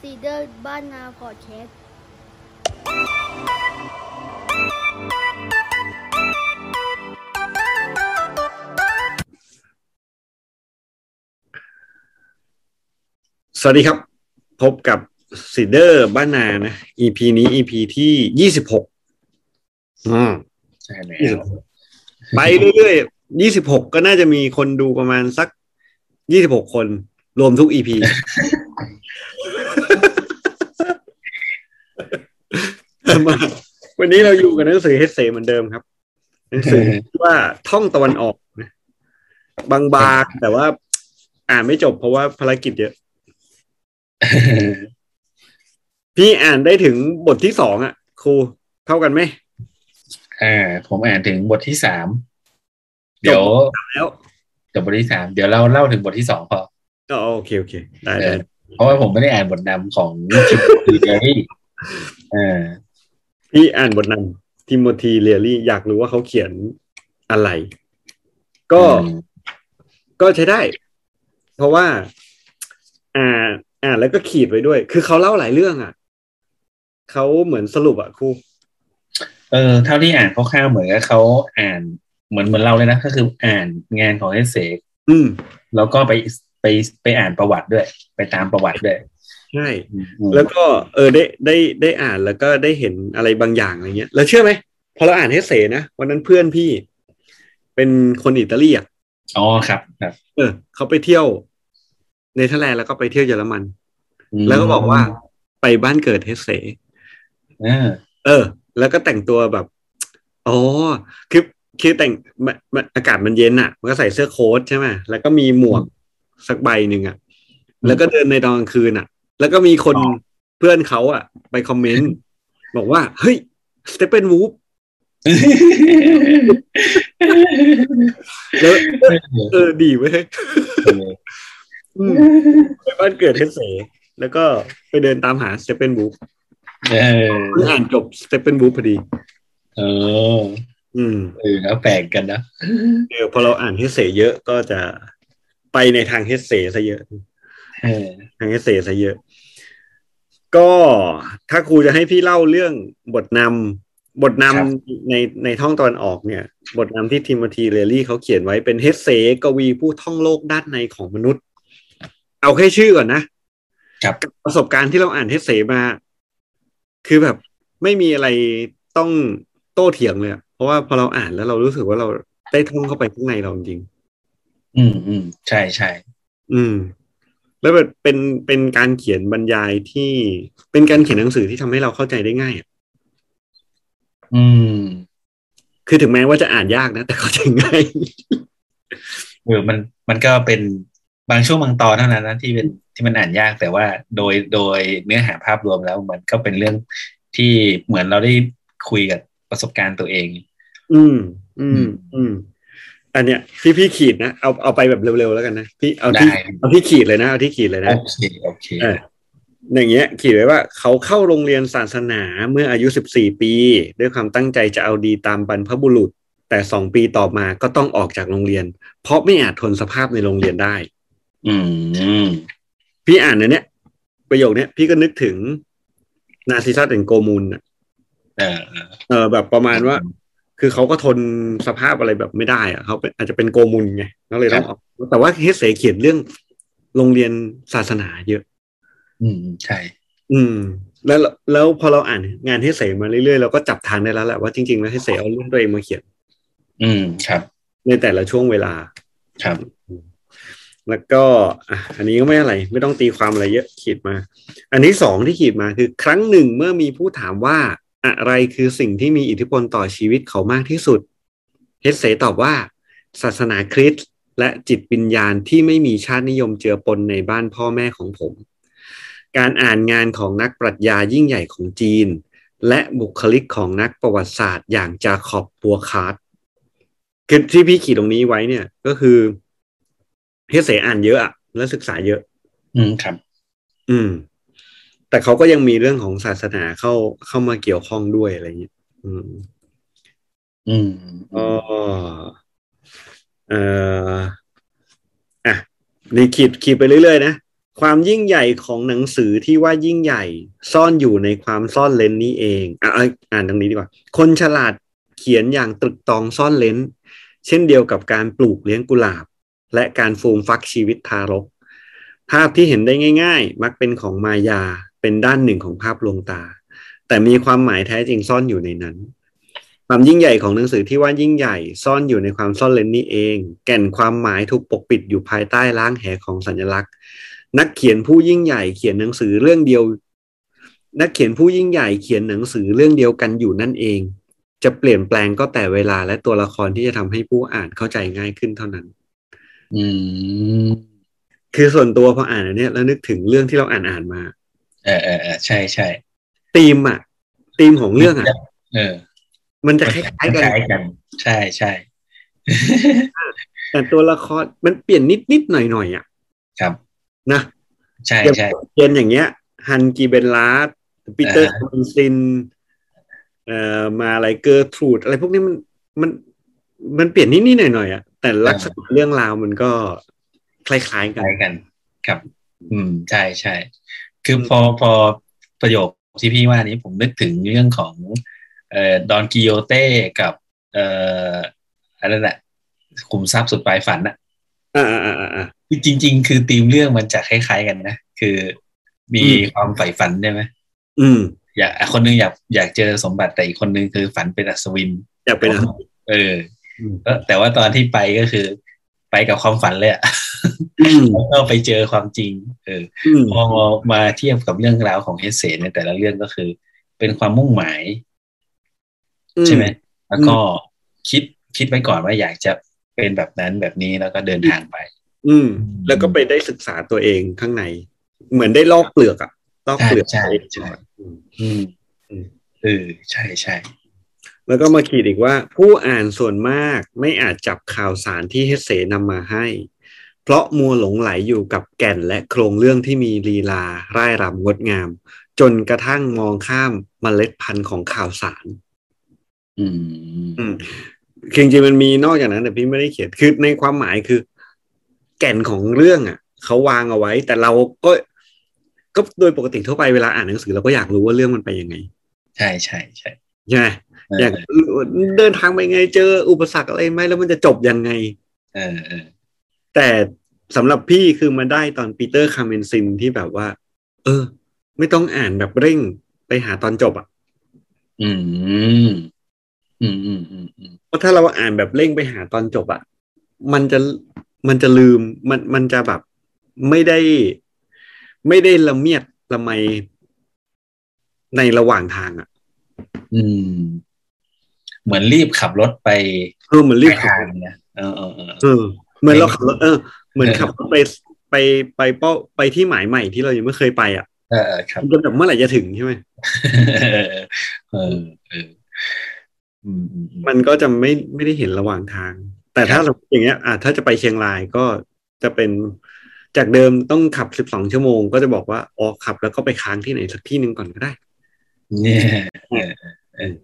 ซีเดอร์บ้านนาพอดแคสต์สวัสดีครับ พบกับซีเดอร์บ้านนานะ EP นี้ EP ที่ยี่สิบหกอืมใช่แล้ยี่สิบวหกไปเรื่อยๆยี่สิบหกก็น่าจะมีคนดูประมาณสักยี่สิบหกคน รวมทุก EP มา วันนี้เราอยู่กับหนังสือเฮเซเหมือนเดิมครับหนังสือที่ว่าท่องตะวันออกนะบางๆแต่ว่า อ่านไม่จบเพราะว่าภารกิจเยอะ พี่อ่านได้ถึงบทที่สองอะ ครูเท่ากันไหมอ่าผมอ่านถึงบทที่สามเดี๋ยวแล้วจบบทที่สามเดี๋ยวเราเล่าถึงบทที่สองพออ๋อโอเคโอเคได้เอได้อเพราะว่าผมไม่ได้อ่านบทนำของทีเดอรี่เออ พี่อ่านบทนำทิโมธีเรียลี่อยากรู้ว่าเขาเขียนอะไร ก็อืมก็ใช้ได้ เพราะว่า อ่านอ่านแล้วก็ขีดไว้ด้วย คือเขาเล่าหลายเรื่องอะเขาเหมือนสรุปอะครูเออเท่าที่อ่านคร่าวๆเหมือนกับเขาอ่านเหมือนเหมือนเราเลยนะก็คืออ่านงานของเฮเซอืมแล้วก็ไปไปไปอ่านประวัติด้วย ไปตามประวัติด้วย ใช่อืมแล้วก็เออได้ได้ได้อ่านแล้วก็ได้เห็นอะไรบางอย่างอะไรเงี้ย แล้วเชื่อไหมพอเราอ่านเฮเซนะวันนั้นเพื่อนพี่เป็นคนอิตาลีอะอ๋อครับครับ เออเขาไปเที่ยวเนเธอร์แลนด์แล้วก็ไปเที่ยวเยอรมันอืมแล้วก็บอกว่าไปบ้านเกิดเฮเซเออเออ แล้วก็แต่งตัวแบบอ๋อคือคือแต่งมันมันอากาศมันเย็นอะ มันก็ใส่เสื้อโค้ทใช่ไหมแล้วก็มีหมวกสักใบหนึ่งอะ แล้วก็เดินในตอนกลางคืนอะ แล้วก็มีคนอ๋อเพื่อนเขาอะ ไปคอมเมนต์ บอกว่า เฮ้ยสเตปเปนวูฟแล้วเออดีเว้ยอืมไปบ้านเกิดเฮเซแล้วก็ไปเดินตามหา Steppenwolf เออเพิ่งอ่านจบ Steppenwolf พอดี เออ อืมเออแล้วแปลกกันนะเดี๋ยวพอเราอ่านเฮเซเยอะก็จะไปในทางเฮเซซะเยอะเออทางเฮเซซะเยอะ ก็ถ้าครูจะให้พี่เล่าเรื่องบทนำบทนำในในท่องตะวันออกเนี่ย บทนำที่ทิโมธี เลียรี่เขาเขียนไว้เป็นเฮเซกวีผู้ท่องโลกด้านในของมนุษย์ เอาแค่ชื่อก่อนนะครับกับประสบการณ์ที่เราอ่านเฮเซมา คือแบบไม่มีอะไรต้องโต้เถียงเลยอะเพราะว่าพอเราอ่านแล้วเรารู้สึกว่าเราได้ท่องเข้าไปข้างในเราจริง อืมอืมใช่ใช่อืม แล้วแบบเป็นเป็นการเขียนบรรยายที่เป็นการเขียนหนังสือที่ทำให้เราเข้าใจได้ง่ายอะอืม คือถึงแม้ว่าจะอ่านยากนะ แต่เข้าใจง่ายเออมันมันก็เป็นบางช่วงบางตอนเท่านั้นนะที่เป็นที่มันอ่านยากแต่ว่าโดยโดยเนื้อหาภาพรวมแล้วมันก็เป็นเรื่องที่เหมือนเราได้คุยกับประสบการณ์ตัวเอง อืม อืม อืม อันเนี้ยพี่พี่ขีดนะเอาเอาไปแบบเร็วๆแล้วกันนะพี่เอาที่ได้เอาที่ขีดเลยนะเอาที่ขีดเลยนะโอเคโอเคเอออย่างเงี้ยเขียนไว้ว่าเขาเข้าโรงเรียนศาสนาเมื่ออายุ 14 ปี ด้วยความตั้งใจจะเอาดีตามบรรพบุรุษ แต่สองปีต่อมาก็ต้องออกจากโรงเรียน เพราะไม่อาจทนสภาพในโรงเรียนได้ อืมพี่อ่านอันเนี้ยประโยคเนี้ยพี่ก็นึกถึง Narcissus and Goldmund น่ะเออเออเออแบบประมาณว่า คือเขาก็ทนสภาพอะไรแบบไม่ได้อะเขาเป็นอาจจะเป็นโกมุลไงก็เลยต้องออกแต่ว่าเฮเซเขียนเรื่องโรงเรียนศาสนาเยอะ อืมใช่ อืม แล้วแล้วพอเราอ่านงานเฮเสมาเรื่อยๆเราก็จับทางได้แล้วแหละว่าจริงๆแล้วเฮเสเอาเรื่องตัวเองมาเขียน อืมครับ ในแต่ละช่วงเวลาครับ แล้วก็อะอันนี้ก็ไม่อะไร ไม่ต้องตีความอะไรเยอะขีดมา อันที่สองที่ขีดมาคือ ครั้งหนึ่งเมื่อมีผู้ถามว่า อะไรคือสิ่งที่มีอิทธิพลต่อชีวิตเขามากที่สุด เฮสเซตอบว่า ศาสนาคริสต์และจิตวิญญาณที่ไม่มีชาตินิยมเจือปนในบ้านพ่อแม่ของผม การอ่านงานของนักปรัชญายิ่งใหญ่ของจีน และบุคลิกของนักประวัติศาสตร์ อย่างจาค็อบบวร์คฮาร์ทคือที่พี่ขีดตรงนี้ไว้เนี่ยก็คือเฮสเซอ่านเยอะอะและศึกษาเยอะ อืมครับ อืม แต่เขาก็ยังมีเรื่องของศาสนาเข้าเข้ามาเกี่ยวข้องด้วยอะไรอย่างเงี้ยอืม อืมก็เอ่ออะนี่ขีดขีดไปเรื่อยๆนะความยิ่งใหญ่ของหนังสือที่ว่ายิ่งใหญ่ซ่อนอยู่ในความซ่อนเลนนี้เองอะอ่านตรงนี้ดีกว่า คนฉลาดเขียนอย่างตรึกตองซ่อนเลนเช่นเดียวกับการปลูกเลี้ยงกุหลาบ และการฟูมฟักชีวิตทารก ภาพที่เห็นได้ง่าย ๆ มักเป็นของมายา เป็นด้านหนึ่งของภาพลวงตา แต่มีความหมายแท้จริงซ่อนอยู่ในนั้น ความยิ่งใหญ่ของหนังสือที่ว่ายิ่งใหญ่ซ่อนอยู่ในความซ่อนเลนนี้เอง แก่นความหมายถูกปกปิดอยู่ภายใต้ล้างแหของสัญลักษณ์ นักเขียนผู้ยิ่งใหญ่เขียนหนังสือเรื่องเดียว นักเขียนผู้ยิ่งใหญ่เขียนหนังสือเรื่องเดียวกันอยู่นั่นเอง จะเปลี่ยนแปลงก็แต่เวลาและตัวละครที่จะทำให้ผู้อ่านเข้าใจง่ายขึ้นเท่านั้น อืมคือส่วนตัวพออ่านอันเนี้ยแล้วนึกถึงเรื่องที่เราอ่านอ่านมา เออเออเออใช่ใช่ธีมอะธีมของเรื่องอะเออ มันจะคล้ายๆกันคล้ายกัน ใช่ใช่แต่ตัวละครมันเปลี่ยนนิดนิดๆหน่อยหน่อยๆอะ ครับ นะ ใช่อย่างใช่เกนอย่างเงี้ย ฮันส์กีเบนราธปีเตอร์อ่าคาเมนซินเอ่อมาอะไรเกอร์ทรูดอะไรพวกนี้มันมันมันเปลี่ยนนิดนิดๆหน่อยหน่อยๆอะแต่ลักษณะเรื่องราวมันก็คล้ายๆคกันล้ายกัน ครับ อืมใช่ใช่ คือพอพอประโยคที่พี่ว่านี้ผมนึกถึงเรื่องของเอ่อดอนกิโยเต้กับเอ่ออะไรนั่นแหละขุมทรัพย์สุดปลายฝันน่ะอ่าอ่าอ่าอ่าคือจริง ๆ คือธีมเรื่องมันจะคล้าย ๆ กันนะ คือมีอืมความใฝ่ฝันใช่ไหมอืม อยากคนนึงอยากอยากเจอสมบัติแต่อีกคนนึงคือฝันเป็นอัศวิน อยากเป็นอะไรเอออืมก็แต่ว่าตอนที่ไปก็คือ ไปกับความฝันเลยอะอืมแล้วก็ไปเจอความจริง เอออืมพอมาเทียบกับเรื่องราวของเฮเซในแต่ละเรื่องก็คือ เป็นความมุ่งหมาย ใช่ไหมแล้วก็คิดคิดไว้ก่อนว่าอยากจะเป็นแบบนั้นแบบนี้แล้วก็เดินทางไป อืม แล้วก็ไปได้ศึกษาตัวเองข้างใน เหมือนได้ลอกเปลือกอะลอกเปลือกใช่ตัวเองใช่อืมอืมอืมเออใช่ใช่ แล้วก็มาขีดอีกว่า ผู้อ่านส่วนมากไม่อาจจับข่าวสารที่เฮเสนำมาให้ เพราะมัวหลงไหลอยู่กับแก่นและโครงเรื่องที่มีลีลาร่ายรำงดงาม จนกระทั่งมองข้ามมเมล็ดพันธุ์ของข่าวสาร อืมอืมคือจริงๆมันมีนอกจากนั้นแต่พี่ไม่ได้เขียนคือในความหมายคือ แก่นของเรื่องอะเขาวางเอาไว้ แต่เราก็ก็โดยปกติทั่วไปเวลาอ่านหนังสือเราก็อยากรู้ว่าเรื่องมันไปยังไง ใช่ใช่ใช่ใช่ไหมเอออยากเดินทางไปไงเจออุปสรรคอะไรไหมแล้วมันจะจบยังไงเออเออแต่สำหรับพี่คือมาได้ตอนปีเตอร์คาร์เมนซินที่แบบว่า เออ ไม่ต้องอ่านแบบเร่งไปหาตอนจบอะอืมอืม อืมอืมอืมเพราะถ้าเราอ่านแบบเร่งไปหาตอนจบอะ มันจะมันจะลืมมันมันจะแบบไม่ได้ ไม่ได้ละเมียดละไมในระหว่างทางอะ อืม เหมือนรีบขับรถไปเออเหมือนรีบไปขับทางเนี่ยเออเออเออเออเหมือนเราขับรถเออ เหมือนขับรถไปไปไปเป้าไปที่หมายใหม่ที่เรายังไม่เคยไปอะเออเออครับมันจะแบบเมื่อไหร่จะถึงใช่ไหมเออเออเอออืมอืมอืมมันก็จะไม่ไม่ได้เห็นระหว่างทาง แต่ถ้าครับเราอย่างเงี้ยอะถ้าจะไปเชียงรายก็จะเป็นจากเดิมต้องขับสิบสองชั่วโมงก็จะบอกว่าอ๋อขับแล้วก็ไปค้างที่ไหนสักที่หนึ่งก่อนก็ได้ เนี่ยเออ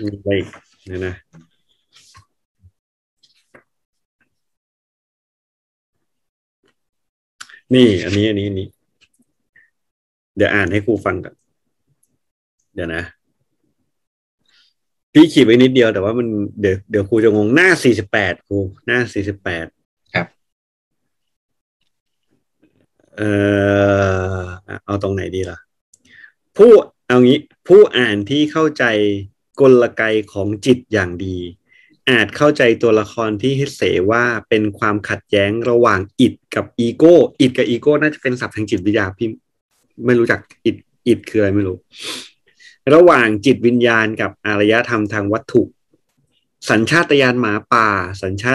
มีอะไรอีกเนี่ยนะนี่ อันนี้อันนี้อันนี้ เดี๋ยวอ่านให้ครูฟังก่อนเดี๋ยวนะพี่ขีดไว้นิดเดียวแต่ว่ามันเดี๋ยวเดี๋ยวครูจะงงหน้าสี่สิบแปดครูหน้าสี่สิบแปดครับ เอ่อเอาตรงไหนดีล่ะ ผู้เอางี้ ผู้อ่านที่เข้าใจ กลไกของจิตอย่างดี อาจเข้าใจตัวละครที่ฮิตเสว่าเป็นความขัดแย้งระหว่างอิดกับอีโก้อิดกับอีโก้น่าจะเป็นศัพท์ทางจิตวิทยาพี่ไม่รู้จักอิดอิดคืออะไรไม่รู้ ระหว่างจิตวิญญาณกับอารยธรรมทางวัตถุ สัญชาตญาณหมาป่า สัญชา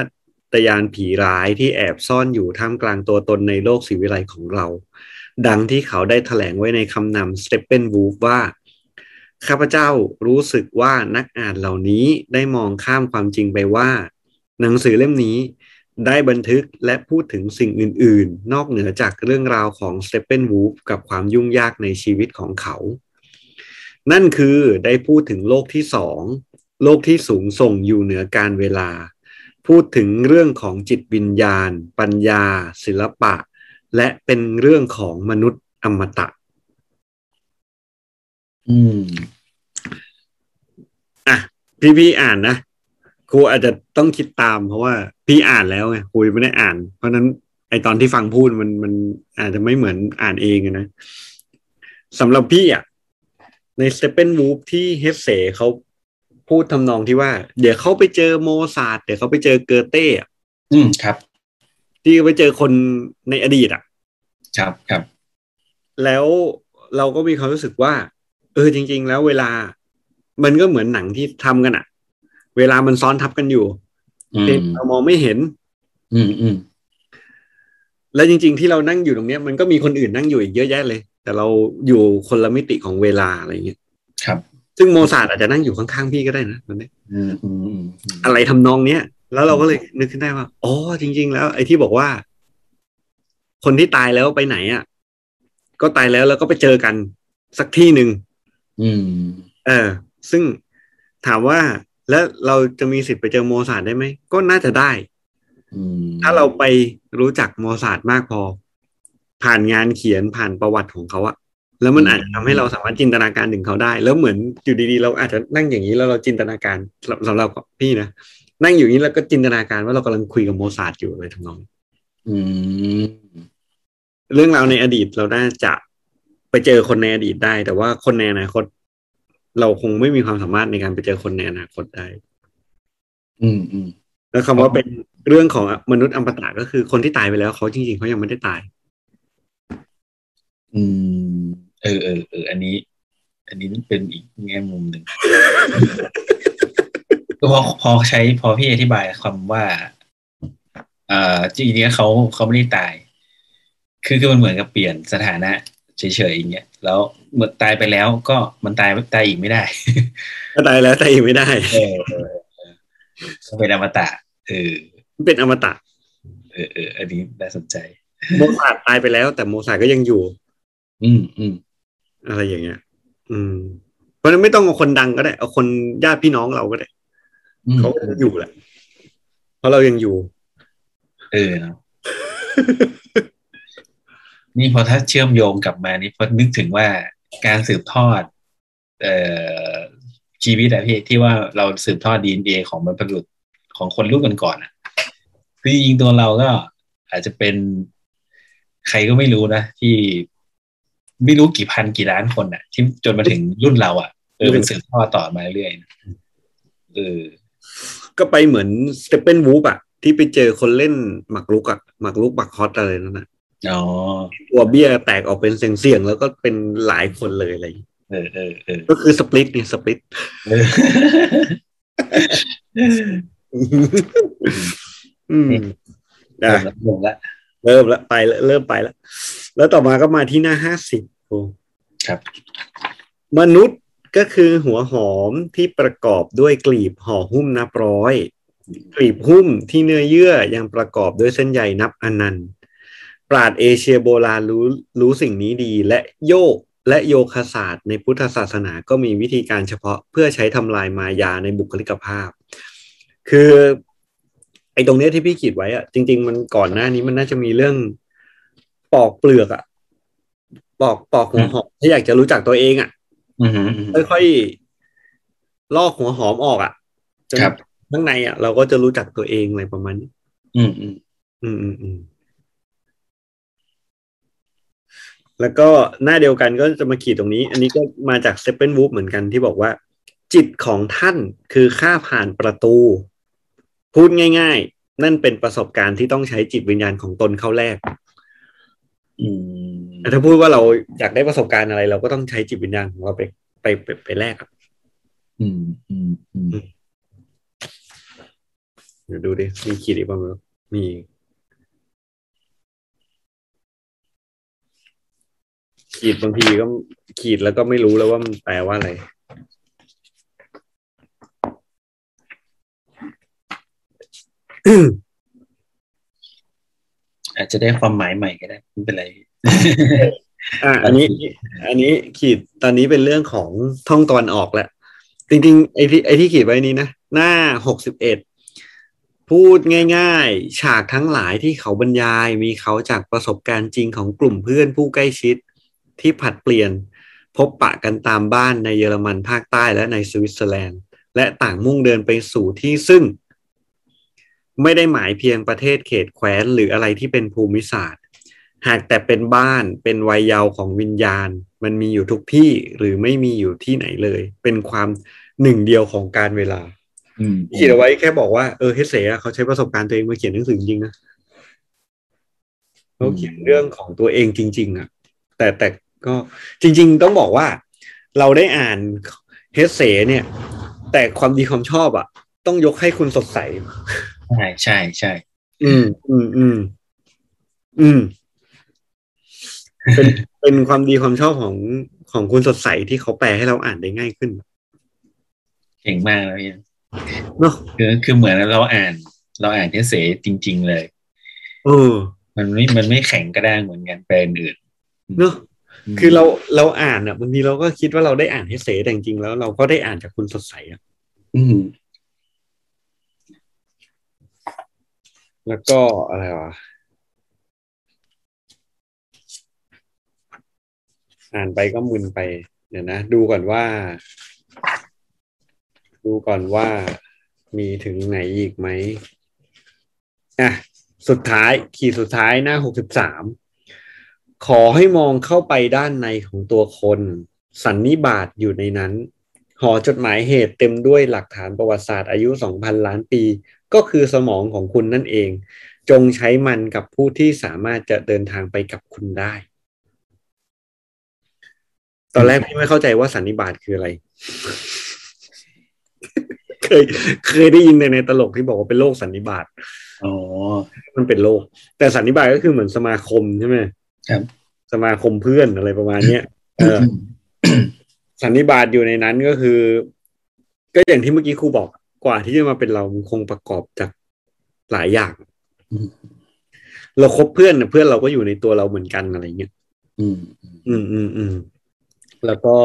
ตญาณผีร้ายที่แอบซ่อนอยู่ท่ามกลางตัวตนในโลกศิวิไลของเรา ดังที่เขาได้แถลงไว้ในคำนำสเตปเปนวูฟว่า ข้าพเจ้ารู้สึกว่านักอ่านเหล่านี้ได้มองข้ามความจริงไปว่า หนังสือเล่มนี้ได้บันทึกและพูดถึงสิ่งอื่น ๆ นอกเหนือจากเรื่องราวของสเตปเปนวูฟกับความยุ่งยากในชีวิตของเขา นั่นคือได้พูดถึงโลกที่สองโลกที่สูงส่งอยู่เหนือการเวลา พูดถึงเรื่องของจิตวิญญาณ ปัญญา ศิลปะ และเป็นเรื่องของมนุษย์อมตะ อืมอะพี่พี่อ่านนะครูอาจจะต้องคิดตามเพราะว่าพี่อ่านแล้วไงครูยังไม่ได้อ่าน เพราะฉะนั้นไอตอนที่ฟังพูดมันมันอาจจะไม่เหมือนอ่านเองอะนะสำหรับพี่อะ ในสเตเปนวูฟที่เฮฟเซเขาพูดทำนองที่ว่า เดี๋ยวเขาไปเจอโมซาร์ทเดี๋ยวเขาไปเจอเกอเต้อะอืมครับ ที่ไปเจอคนในอดีตอะ ครับครับ แล้วเราก็มีความรู้สึกว่า เออจริง ๆ แล้วเวลา มันก็เหมือนหนังที่ทำกันอะเวลามันซ้อนทับกันอยู่อืเพียงมเรามองไม่เห็น อืมอืมและจริง ๆ ที่เรานั่งอยู่ตรงเนี้ยมันก็มีคนอื่นนั่งอยู่อีกเยอะแยะเลย แต่เราอยู่คนละมิติของเวลาอะไรเงี้ยครับ ซึ่งโมซาร์ทอาจจะนั่งอยู่ข้างๆพี่ก็ได้นะตอนนี้อืมอืมอืมอืมอะไรทำนองเนี้ยแล้วเราก็เลยนึกขึ้นได้ว่าอ๋อจริง ๆ แล้ว ไอ้ที่บอกว่า คนที่ตายแล้วไปไหนอะก็ตายแล้วแล้วก็ไปเจอกันสักที่หนึ่ง อืม เออ ซึ่งถามว่าแล้วเราจะมีสิทธิ์ไปเจอโมซาร์ทได้ไหม ก็น่าจะได้อืมถ้าเราไปรู้จักโมซาร์ทมากพอ ผ่านงานเขียนผ่านประวัติของเขาอะแล้วมันอาจจะทำให้เราสามารถจินตนาการถึงเขาได้ แล้วเหมือนอยู่ดีๆ เราอาจจะนั่งอย่างนี้แล้วเราจินตนาการสำหรับสำหรับพี่นะนั่งอยู่อย่างนี้แล้วก็จินตนาการว่าเรากำลังคุยกับโมซาร์ทอยู่อะไรทำนองอืมเรื่องราวในอดีตเราน่าจะ ไปเจอคนในอดีตได้ แต่ว่าคนในอนาคต เราคงไม่มีความสามารถในการไปเจอคนในอนาคตได้ อืมอืมแล้วคำว่าเป็นเรื่องของมนุษย์อมตะก็คือคนที่ตายไปแล้วเขาจริงๆเขายังไม่ได้ตาย อืม เออเออเอออันนี้ อันนี้เป็นอีกแง่มุมหนึ่งก็พอพอใช้พอพี่อธิบายคำว่าเอ่อจริงๆเขาเขาไม่ได้ตาย คือคือมันเหมือนกับเปลี่ยนสถานะ เฉยๆอย่างเงี้ยแล้วเมื่อตายไปแล้วก็มันตายตายอีกไม่ได้ถ้าตายแล้วตายอีกไม่ได้เออเออเออก็เป็นอมตะเออมันเป็นอมตะ เออเอออันนี้น่าสนใจ โมซาร์ทตายไปแล้ว แต่โมซาร์ทก็ยังอยู่ อืมอืมอะไรอย่างเงี้ย อืม เพราะฉะนั้นไม่ต้องเอาคนดังก็ได้ เอาคนญาติพี่น้องเราก็ได้อืมเขาก็อยู่แหละ เพราะเรายังอยู่ เออเนาะ นี่พอถ้าเชื่อมโยงกลับมานี่พอนึกถึงว่าการสืบทอด เอ่อชีวิตอะพี่ที่ว่าเราสืบทอดดีเอ็นเอของบรรพบุรุษของคนรุ่นก่อนๆอะคือจริงๆตัวเราก็อาจจะเป็นใครก็ไม่รู้นะที่ไม่รู้กี่พันกี่ล้านคนอะที่จนมาถึงรุ่นเราอะเออเป็นสืบทอดต่อมาเรื่อยๆนะเออก็ไปเหมือนสเตเปนวูฟอะที่ไปเจอคนเล่นหมากรุกอะหมากรุกบักฮอตอะไรนั่นนะอ๋อ ตัวเบี้ยแตกออกเป็นเสียงๆแล้วก็เป็นหลายคนเลยอะไรอย่างเงี้ยเออเออเออก็คือสปลิตเนี่ยสปลิตเอออืมเริ่อะมละเริ่มละเริ่มแล้วไปแล้วเริ่มไปแล้วแล้วต่อมาก็มาที่หน้าห้าสิบโอ้ครับ มนุษย์ก็คือหัวหอมที่ประกอบด้วยกลีบห่อหุ้มนับร้อย กลีบหุ้มที่เนื้อเยื่อยังประกอบด้วยเส้นใยนับอนันต์ ปราดเอเชียโบราณรู้รู้สิ่งนี้ดี และโยกและโยคศาสตร์ในพุทธศาสนาก็มีวิธีการเฉพาะเพื่อใช้ทำลายมายาในบุคลิกภาพ คือไอ้ตรงเนี้ยที่พี่ขีดไว้อะจริง ๆ มันก่อนหน้านี้มันน่าจะมีเรื่องปอกเปลือกอะปอกปอกหัวหอมถ้าอยากจะรู้จักตัวเองอะอือหืออือหือค่อยๆลอกหัวหอมออกอะจนครับข้างในอะเราก็จะรู้จักตัวเองอะไรประมาณนี้ อืมอืมอืมอืมอืม แล้วก็หน้าเดียวกันก็จะมาขีดตรงนี้ อันนี้ก็มาจากเซเ e นวูฟเหมือนกันที่บอกว่า จิตของท่านคือค่าผ่านประตู พูดง่าย ๆ นั่นเป็นประสบการณ์ที่ต้องใช้จิตวิญญาณของตนเข้าแลกอืมแต่ถ้าพูดว่าเราอยากได้ประสบการณ์อะไร เราก็ต้องใช้จิตวิญญาณของเราไปไปไปไปแลกอะอืมอืมอืมเดี๋ยวดูดิมีขีดอีกบ้างไหมมี ขีดบางทีก็ขีดแล้วก็ไม่รู้แล้วว่ามันแปลว่าอะไรอาจจะได้ความหมายใหม่ก็ได้ไม่เป็นไรอะอันนี้ อันนี้ขีดตอนนี้เป็นเรื่องของท่องตอนออกแหละ จริงๆไอ้ที่ไอ้ที่ขีดไว้นี้นะ หน้าหกสิบเอ็ดพูดง่าย ๆ ฉากทั้งหลายที่เขาบรรยายมีเขาจากประสบการณ์จริงของกลุ่มเพื่อนผู้ใกล้ชิด ที่ผัดเปลี่ยนพบปะกันตามบ้านในเยอรมันภาคใต้และในสวิตเซอร์แลนด์ และต่างมุ่งเดินไปสู่ที่ซึ่ง ไม่ได้หมายเพียงประเทศเขตแคว้นหรืออะไรที่เป็นภูมิศาสตร์ หากแต่เป็นบ้านเป็นวัยเยาว์ของวิญญาณ มันมีอยู่ทุกที่หรือไม่มีอยู่ที่ไหนเลย เป็นความหนึ่งเดียวของการเวลาอืมเขียนเอาไว้แค่บอกว่าเออเฮเซอะเขาใช้ประสบการณ์ตัวเองมาเขียนหนังสือจริงๆนะเขาเขียนเรื่องของตัวเองจริง ๆอะแต่แต่ ก็จริง ๆ ต้องบอกว่า เราได้อ่านเฮเซเนี่ย แต่ความดีความชอบอะ ต้องยกให้คุณสดใส ใช่ใช่ใช่อืมอืมอืมอืมเป็นเป็นความดีความชอบของของคุณสดใสที่เขาแปลให้เราอ่านได้ง่ายขึ้น เก่งมากแล้วเนี่ยเนาะคือคือเหมือนเราอ่าน เราอ่านเทเสจริง ๆ เลยเออมันไม่มันไม่แข็งกระด้างเหมือนกันแปลอื่นเนาะ คือเราเราอ่านอะบางทีเราก็คิดว่าเราได้อ่านเฮเซแต่จริงๆแล้วเราก็ได้อ่านจากคุณสดใสอะอืม แล้วก็อะไรวะอ่านไปก็มึนไป เดี๋ยวนะ ดูก่อนว่า ดูก่อนว่ามีถึงไหนอีกไหมอะ สุดท้าย ขีดสุดท้ายหน้าหกสิบสาม ขอให้มองเข้าไปด้านในของตัวคน สันนิบาตอยู่ในนั้นหอจดหมายเหตุเต็มด้วยหลักฐานประวัติศาสตร์อายุสองพันล้านปี ก็คือสมองของคุณนั่นเอง จงใช้มันกับผู้ที่สามารถจะเดินทางไปกับคุณได้ ตอนแรกพี่ไม่เข้าใจว่าสันนิบาตคืออะไร เคยเคยได้ยินในในตลกที่บอกว่าเป็นโรคสันนิบาตอ๋อ มันเป็นโรคแต่สันนิบาตก็คือเหมือนสมาคมใช่ไหมครับ สมาคมเพื่อนอะไรประมาณเนี้ยเออสันนิบาตอยู่ในนั้นก็คือ ก็อย่างที่เมื่อกี้ครูบอกกว่าที่จะมาเป็นเรามันคงประกอบจากหลายอย่างอืมเราคบเพื่อนน่ะเพื่อนเราก็อยู่ในตัวเราเหมือนกันอะไรเงี้ยอืม อืมอืมอืมแล้วก็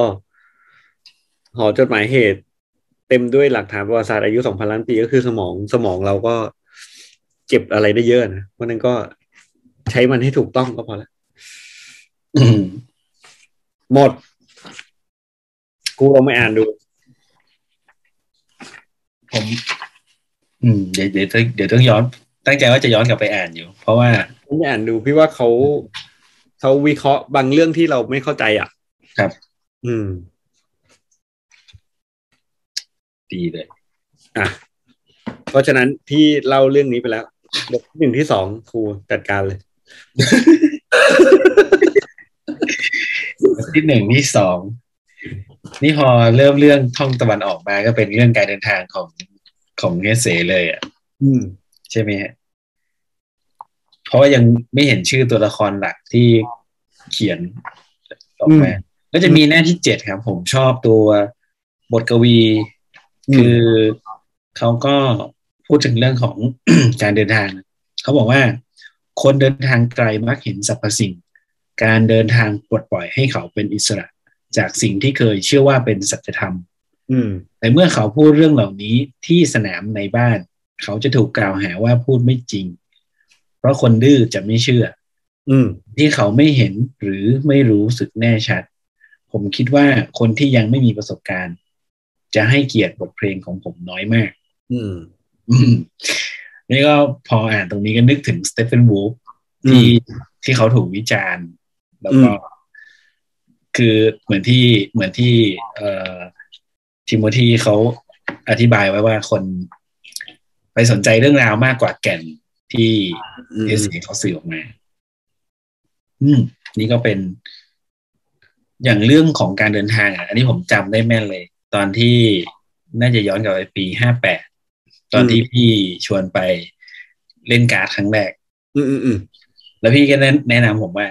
หอจดหมายเหตุ เต็มด้วยหลักฐานประวัติศาสตร์อายุสองพันล้านปีก็คือสมองสมองเราก็เก็บอะไรได้เยอะนะเพราะนั้นก็ใช้มันให้ถูกต้องก็พอละอืม หมด กูเราไม่อ่านดู ผมอืมเดี๋ยวเดี๋ยวต้องเดี๋ยวต้องย้อน ตั้งใจว่าจะย้อนกลับไปอ่านอยู่ เพราะว่าผมไม่อ่านดู พี่ว่าเขาเขาวิเคราะห์บางเรื่องที่เราไม่เข้าใจอะ ครับ อืม ดีเลย อะ เพราะฉะนั้นพี่เล่าเรื่องนี้ไปแล้วบทที่หนึ่งที่สองครูจัดการเลย ที่หนึ่งที่สองนี่พอเริ่มเรื่องท่องตะวันออกมาก็เป็นเรื่องการเดินทางของของเนเสเลยอะอืมใช่ไหมฮะเพราะว่ายังไม่เห็นชื่อตัวละครหลักที่เขียนออกมาก็จะมีหน้าที่เจ็ดครับ ผมชอบตัวบทกวีอืมคือเขาก็พูดถึงเรื่องของการเดินทาง เขาบอกว่า คนเดินทางไกลมักเห็นสรรพสิ่ง การเดินทางปลดปล่อยให้เขาเป็นอิสระ จากสิ่งที่เคยเชื่อว่าเป็นสัจธรรมอืมแต่เมื่อเขาพูดเรื่องเหล่านี้ที่สนามในบ้าน เขาจะถูกกล่าวหาว่าพูดไม่จริง เพราะคนดื้อจะไม่เชื่ออืมที่เขาไม่เห็นหรือไม่รู้สึกแน่ชัด ผมคิดว่าคนที่ยังไม่มีประสบการณ์ จะให้เกียรติบทเพลงของผมน้อยมาก อืมอืมนี่ก็พออ่านตรงนี้ก็นึกถึงสเตฟ a นวูฟที่ที่เขาถูกวิจารณ์ แล้วก็ คือเหมือนที่เหมือนที่ เอ่อทิโมธีเขาอธิบายไว้ว่าคนไปสนใจเรื่องราวมากกว่าแก่นที่อืมเอสเขาสื่อออกมา อืม นี่ก็เป็น อย่างเรื่องของการเดินทางอะ อันนี้ผมจำได้แม่นเลย ตอนที่น่าจะย้อนกลับไปปีห้าแปดตอนที่พี่ชวนไปเล่นการ์ดครั้งแรก อืมอืมอืมแล้วพี่ก็แนะแนะนำผมว่า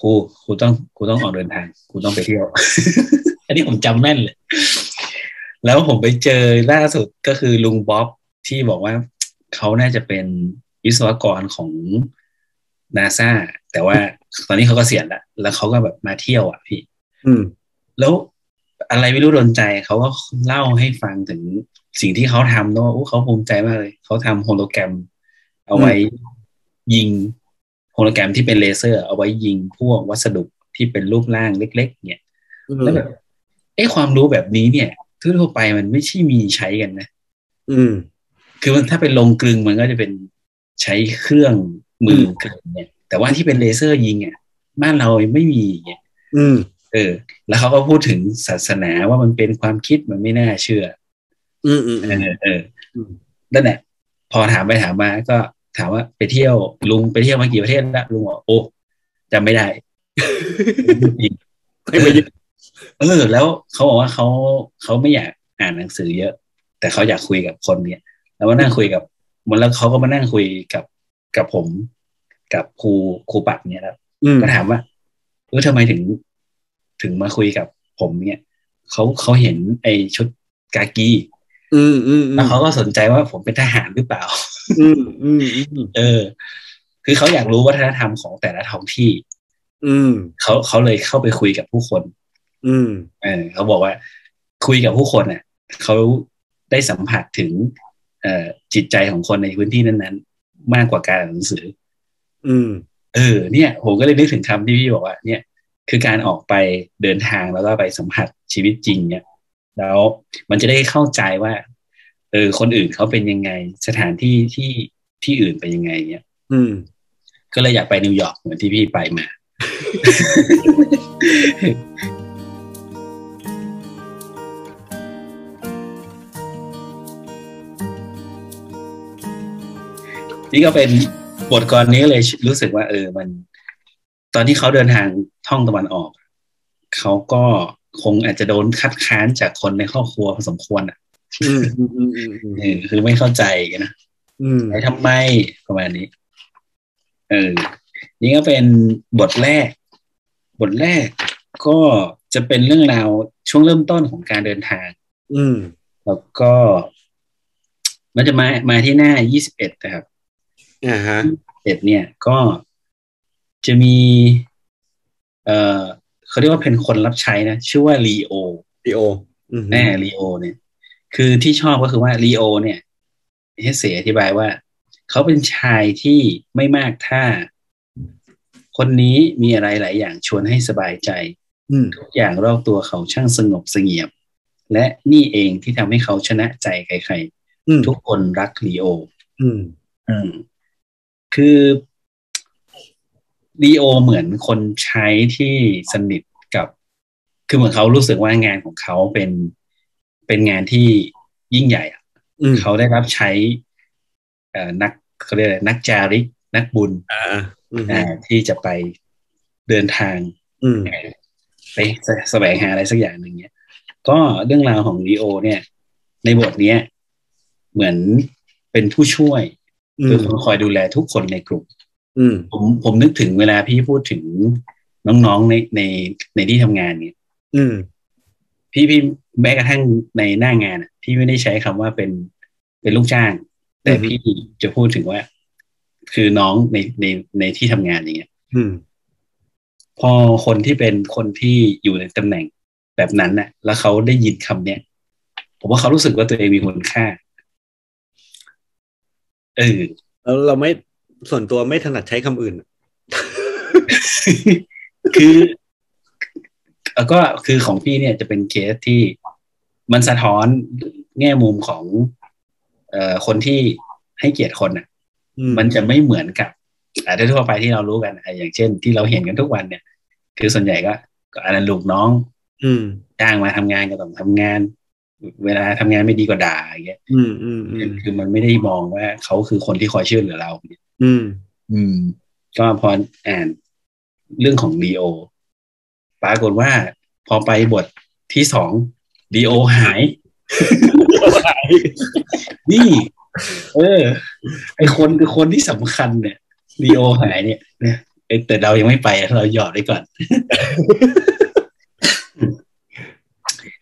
ครูครูต้องครูต้องออกเดินทางครูต้องไปเที่ยว อันนี้ผมจำแม่นเลย แล้วผมไปเจอล่าสุดก็คือลุงบ๊อบที่บอกว่าเขาน่าจะเป็นวิศวกรของนาซาแต่ว่าตอนนี้เขาก็เสียณแล้วแล้วเขาก็แบบมาเที่ยวอะพี่ อืม แล้วอะไรไม่รู้โดนใจเขาก็เล่าให้ฟังถึงสิ่งที่เขาทำเนอะโอ้เขาภูมิใจมากเลย เขาทำโฮโลแกรม เอาไว้ยิง โฮโลแกรมที่เป็นเลเซอร์เอาไว้ยิงพวกวัสดุที่เป็นรูปร่างเล็ก ๆ เนี่ยแล้วแบบเอ้ความรู้แบบนี้เนี่ยทั่วๆไปมันไม่ใช่มีใช้กันนะ อืม คือมันถ้าเป็นโรงกลึงมันก็จะเป็นใช้เครื่องมือกลึงเนี่ย แต่ว่าที่เป็นเลเซอร์ยิงอะบ้านเราไม่มีเนี่ยอืม เออ แล้วเขาก็พูดถึงศาสนาว่ามันเป็นความคิดมันไม่น่าเชื่อ อืมอืมเออเอออืมนั่นแหละพอถามไปถามมาก็ ถามว่าไปเที่ยวลุงไปเที่ยวมากี่ประเทศแล้วลุงบอกโอ้จำไม่ได้ให้ไปยึดเออแล้วเขาบอกว่าเขาเขาไม่อยากอ่านหนังสือเยอะ แต่เขาอยากคุยกับคนเนี่ย แล้วมานั่งคุยกับมันแล้วเขาก็มานั่งคุยกับกับผม กับครูครูปักเนี่ยครับอืมก็ถามว่าเออทำไมถึงถึงมาคุยกับผมเนี่ยเขาเขาเห็นไอชุดกากี อืมอืมอืแล้วมเขาก็สนใจว่าผมเป็นทหารหรือเปล่าอืมอืมอืมเออ คือเขาอยากรู้วัฒนธรรมของแต่ละท้องที่ อืมเขาเขาเลยเข้าไปคุยกับผู้คน อืมเออเขาบอกว่า คุยกับผู้คนเนี่ยเขาได้สัมผัสถึง เอ่อจิตใจของคนในพื้นที่นั้นๆ มากกว่าการอ่านหนังสือ อืม เออ เนี่ย ผมก็เลยนึกถึงคำที่พี่บอกว่าเนี่ย คือการออกไปเดินทางแล้วก็ไปสัมผัสชีวิตจริงเนี่ย แล้วมันจะได้เข้าใจว่า เออคนอื่นเขาเป็นยังไง สถานที่ที่ที่อื่นเป็นยังไงเนี่ยอืม ก็เลยอยากไปนิวยอร์กเหมือนที่พี่ไปมา นี่ก็เป็นบทกรนี้ก็เลยรู้สึกว่า เออมัน ตอนที่เขาเดินทางท่องตะวันออก เขาก็ คงอาจจะโดนคัดค้านจากคนในครอบครัวพอสมควรอะอืมอืมอืมอืมอืมเออคือไม่เข้าใจกันนะอืมไปทำไมประมาณนี้ เออ นี่ก็เป็นบทแรก บทแรกก็จะเป็นเรื่องราวช่วงเริ่มต้นของการเดินทาง อืม แล้วก็ มันจะมามาที่หน้า21นะครับอ่าฮะเอ็ดเนี่ยก็จะมี เอ่อ เขาเรียกว่าเป็นคนรับใช้นะ ชื่อว่าลีโอดีโออืมแน่ลีโอเนี่ย คือที่ชอบก็คือว่าลีโอเนี่ยเฮเสอธิบายว่า เขาเป็นชายที่ไม่มากท่าคนนี้มีอะไรหลายอย่างชวนให้สบายใจอืมทุกอย่างรอบตัวเขาช่างสงบเสงี่ยม และนี่เองที่ทำให้เขาชนะใจใครอืมๆทุกคนรักลีโอ อืม อืม คือ ลีโอเหมือนคนใช้ที่สนิทกับ คือเหมือนเขารู้สึกว่างานของเขาเป็นเป็นงานที่ยิ่งใหญ่อะอืมเขาได้รับใช้เอ่อนักเขาเรียกอะไรนักจาริก นักบุญอ่าอืมอ่าที่จะไปเดินทางอืมไปแสแสวงหาอะไรสักอย่างหนึ่งเนี่ยก็เรื่องราวของลีโอ เนี่ย ในบทเนี้ย เหมือนเป็นผู้ช่วยอืคือมคนคอยดูแลทุกคนในกลุ่มอืม ผมผมนึกถึงเวลาพี่พูดถึงน้องๆในในในที่ทำงานเนี่ย อืม พี่พี่แม้กระทั่งในหน้างานอะพี่ไม่ได้ใช้คำว่าเป็นเป็นลูกจ้าง แต่อือฮึพี่จะพูดถึงว่า คือน้องในในในที่ทำงานอย่างเงี้ยอืมพอคนที่เป็นคนที่อยู่ในตำแหน่งแบบนั้นน่ะ แล้วเขาได้ยินคำเนี้ยผมว่าเขารู้สึกว่าตัวเองมีคุณค่า เออแล้วเราไม่ ส่วนตัวไม่ถนัดใช้คำอื่น คือเอ่อก็คือของพี่เนี่ยจะเป็นเคสที่มันสะท้อนแง่มุมของเอ่อคนที่ให้เกียรติคนอะอืมมันจะไม่เหมือนกับอ่าทั่วไปที่เรารู้กันอะอย่างเช่น ที่เราเห็นกันทุกวันเนี่ย คือส่วนใหญ่ก็ก็อันนั้นลูกน้อง อืมจ้างมาทำงานก็ต้องทำงาน เวลาทำงานไม่ดีก็ด่าอย่างเงี้ยอืมอืมอืมคือมันไม่ได้มองว่าเขาคือคนที่คอยช่วยเหลือเรา อืม อืม ก็พออ่านเรื่องของดีโอปรากฏว่า พอไปบทที่สองดีโอหาย นี่ เออ ไอคนคือคนที่สำคัญเนี่ยดีโอหายเนี่ยเนี่ยเอ้ยแต่เรายังไม่ไปเราหยอดไว้ก่อน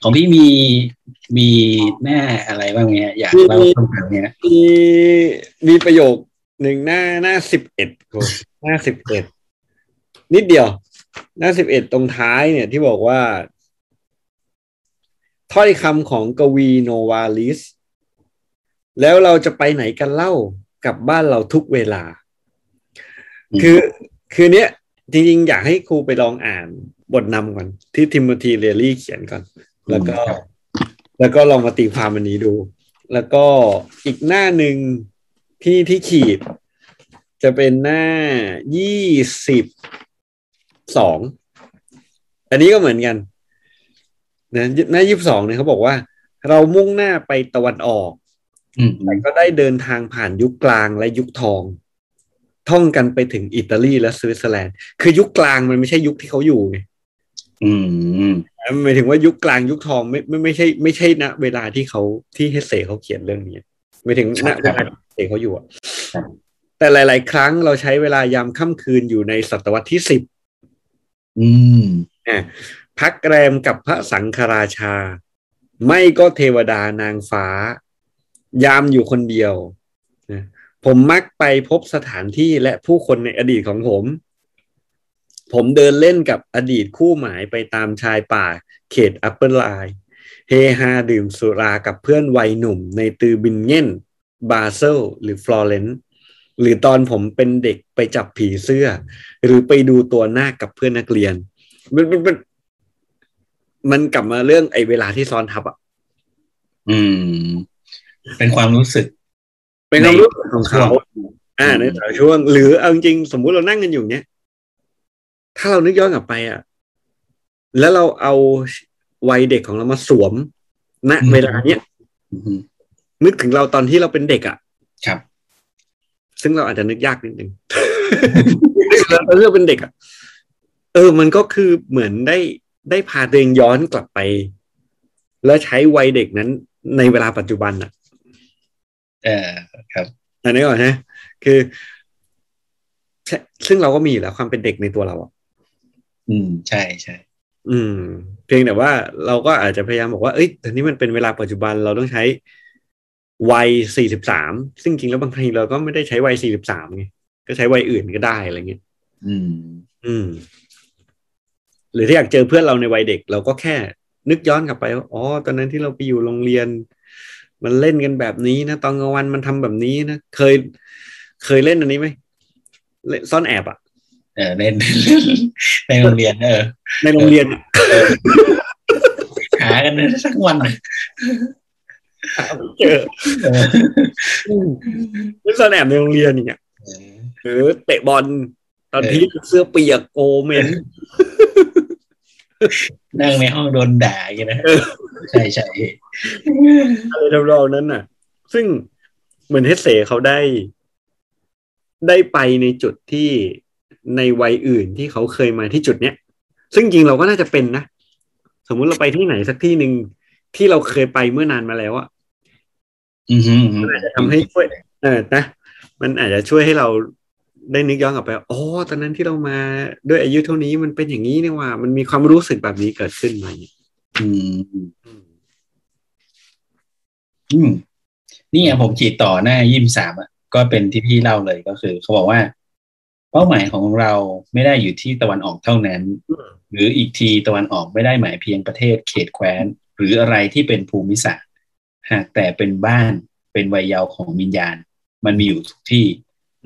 ของพี่มีมีหน้าอะไรบ้างเนี่ยอยากเล่าเพิ่มเติมเนี่ยมีมีประโยค หนึ่งหน้าหน้าสิบเอ็ดหน้าสิบเอ็ดนิดเดียว หน้าสิบเอ็ดตรงท้ายเนี่ยที่บอกว่า ถ้อยคำของกวีโนวาลิส แล้วเราจะไปไหนกันเล่ากลับบ้านเราทุกเวลา คือคือเนี้ยจริงๆ อยากให้ครูไปลองอ่านบทนำก่อน ที่ทิมโมธีเรลลี่เขียนก่อน แล้วก็ครับแล้วก็ลองมาตีความอันนี้ดู แล้วก็อีกหน้าหนึ่ง ที่ที่ขีด จะเป็นหน้ายี่สิบสองอันนี้ก็เหมือนกันนะหน้ายี่สิบสองเนี่ยเขาบอกว่า เรามุ่งหน้าไปตะวันออกอืมแต่ก็ได้เดินทางผ่านยุคกลางและยุคทอง ท่องกันไปถึงอิตาลีและสวิตเซอร์แลนด์ คือยุคกลางมันไม่ใช่ยุคที่เขาอยู่ไงอืมหมายถึงว่ายุคกลางยุคทองไม่ไม่ไม่ใช่ ไม่ใช่ณเวลาที่เขาที่เฮเซเขาเขียนเรื่องนี้ หมายถึงณเวลาที่เฮเซเขาอยู่อะครับแต่หลาย ๆ ครั้งเราใช้เวลายามค่ำคืนอยู่ในศตวรรษที่สิบอืมพักแรมกับพระสังฆราชา ไม่ก็เทวดานางฟ้า ยามอยู่คนเดียวนะผมมักไปพบสถานที่และผู้คนในอดีตของผม ผมเดินเล่นกับอดีตคู่หมายไปตามชายป่า เขตอัปเปอร์ไรน์ เฮฮาดื่มสุรากับเพื่อนวัยหนุ่ม ในทือบิงเงิน บาเซล หรือฟลอเรนซ์หรือตอนผมเป็นเด็กไปจับผีเสื้อ หรือไปดูตัวหน้าคกับเพื่อนนักเรียน มันมันมันมันกลับมาเรื่องไอ้เวลาที่ซ้อนทับอะอืม เป็นความรู้สึก เป็นความรู้สึกของเขาช่วงอ่าในแต่ละช่วง หรือเอาจริงๆสมมุติเรานั่งกันอยู่เนี้ยถ้าเรานึกย้อนกลับไปอะ แล้วเราเอา วัยเด็กของเรามาสวมณเวลาเนี้ยอืมนึกถึงเราตอนที่เราเป็นเด็กอะ ครับ ซึ่งเราอาจจะนึกยากนิดนึงเราตอนที่เราเป็นเด็กอะ เออ มันก็คือเหมือนได้ได้พาตัวเองย้อนกลับไป แล้วใช้วัยเด็กนั้นในเวลาปัจจุบันอะเออครับอันนี้ก่อนนะคือใช่ซึ่งเราก็มีอยู่แล้วความเป็นเด็กในตัวเราอะ อืม ใช่ใช่ อืม เพียงแต่ว่าเราก็อาจจะพยายามบอกว่า เอ้ยแต่นี้มันเป็นเวลาปัจจุบันเราต้องใช้วัยสี่สิบสามซึ่งจริงแล้วบางทีเราก็ไม่ได้ใช้วัยสี่สิบสามไงก็ใช้วัยอื่นก็ได้อะไรเงี้ยอืม อืม หรือถ้าอยากเจอเพื่อนเราในวัยเด็ก เราก็แค่ นึกย้อนกลับไปว่าอ๋อตอนนั้นที่เราไปอยู่โรงเรียน มันเล่นกันแบบนี้นะตอนกลางวันมันทำแบบนี้นะเคย เคยเล่นอันนี้ไหมเล่นซ่อนแอบอะ เออเล่นในโรงเรียนเออ ในโรงเรียนอะหากันสักวันน่ะเจอเออเล่นซ่อนแอบในโรงเรียนอย่างเงี้ยหรือเตะบอลตอนที่เสื้อเปียกโกเมนนั่งในห้องโดนด่าอย่างเงี้ยนะเออใช่ใช่อะไรทำนองนั้นน่ะ ซึ่งเหมือนเฮดเสเขาได้ ได้ไปในจุดที่ ในวัยอื่นที่เขาเคยมาที่จุดเนี้ย ซึ่งจริงเราก็น่าจะเป็นนะ สมมุติเราไปที่ไหนสักที่หนึ่งที่เราเคยไปเมื่อนานมาแล้วอะอืมอืมอืมมันอาจจะทำให้ช่วย เออนะ มันอาจจะช่วยให้เราได้นึกย้อนกลับไปอ๋อตอนนั้นที่เรามาด้วยอายุเท่านี้มันเป็นอย่างนี้นี่หว่า มันมีความรู้สึกแบบนี้เกิดขึ้นมาอย่างเงี้ยอืม อืมนี่ไงผมขีดต่อหน้ายี่สามอะ ก็เป็นที่พี่เล่าเลยก็คือ เขาบอกว่า เป้าหมายของเราไม่ได้อยู่ที่ตะวันออกเท่านั้น หรืออีกทีตะวันออกไม่ได้หมายเพียงประเทศเขตแคว้น หรืออะไรที่เป็นภูมิศาสตร์หากแต่เป็นบ้านเป็นวัยเยาว์ของวิญญาณ มันมีอยู่ทุกที่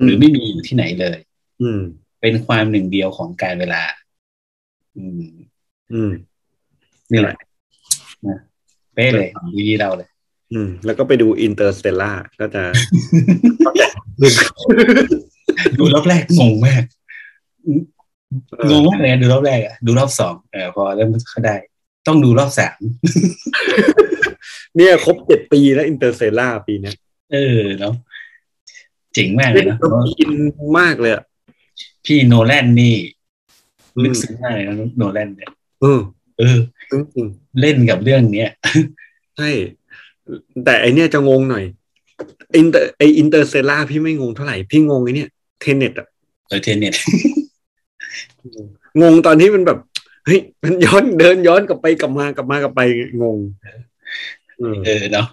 หรือไม่มีอยู่ที่ไหนเลย อืม เป็นความหนึ่งเดียวของกาลเวลา อืม อืมนี่แหละนะเป๊ะเลยดูยี่เราเลย อืม แล้วก็ไปดู Interstellar ก็จะ ดูรอบแรกงงมากงงมากเลยนะดูรอบแรกอะดูรอบสองเออพอเริ่มเข้าได้ ต้องดูรอบสามเนี่ยครบเจ็ดปีแล้ว Interstellar ปีเนี้ยเออเนาะเจ๋งมากเลยนะเราอินมากเลยอะพี่โนแลนนี่อืมลึกซึ้งมากเลยนะโนแลนเนี่ยเออ เออจริงเล่นกับเรื่องเนี้ยๆใช่แต่ไอเนี้ยจะงงหน่อยอินเตอร์ไอ Interstellar พี่ไม่งงเท่าไหร่ พี่งงไอเนี้ย Tenet อะเออ Tenet งงตอนที่มันแบบเฮ้ยมันย้อนเดินย้อนกลับไปกลับมากลับมากลับไปงงเออเออเนาะ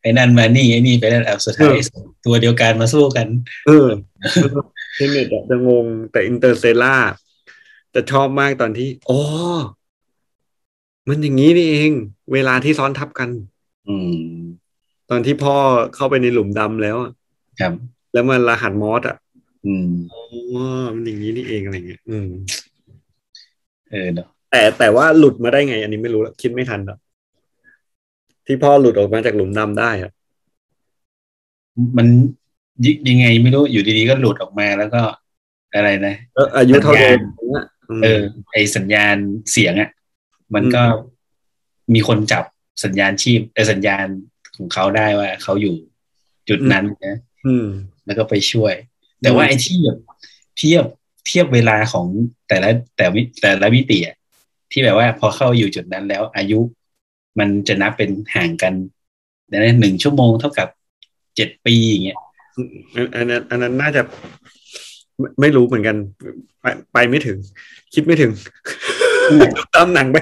ไอ้นั่นมานี่ไอ้นี่ไปนั่นเอาสุดท้ายเออตัวเดียวกันมาสู้กัน เออ Tenet อะจะงงแต่ Interstellar จะชอบมากตอนที่อ๋อมันอย่างนี้นี่เอง เวลาที่ซ้อนทับกัน อืม ตอนที่พ่อเข้าไปในหลุมดำแล้วอะครับ แล้วมันรหัสมอร์สอะ อืมอ๋อมันอย่างนี้นี่เองอะไรเงี้ยอืมเออเนาะแต่แต่ว่าหลุดมาได้ไง อันนี้ไม่รู้ละคิดไม่ทันแล้วที่พ่อหลุดออกมาจากหลุมดำได้อะมันยยังไงไม่รู้อยู่ดีๆก็หลุดออกมาแล้วก็อะไรนะแล้วอายุเท่าเดิมอย่างเงี้ยมเออ ไอสัญญาณเสียงอะ มันก็อืมมีคนจับสัญญาณชีพเออสัญญาณของเขาได้ว่าเขาอยู่จุดนั้นนะอืมแล้วก็ไปช่วย แต่ว่าอืมไอ้ที่แบบเทียบเทียบเวลาของแต่ละแต่วิแต่ละมิติอะที่แบบว่าพอเข้าอยู่จุดนั้นแล้ว อายุมันจะนับเป็นห่างกันนะหนึ่งชั่วโมงเท่ากับเจ็ดปีอย่างเงี้ยอันอันนั้นอันนั้นน่าจะไม่ไม่รู้เหมือนกันไปไปไม่ถึง คิดไม่ถึงตามหนังไป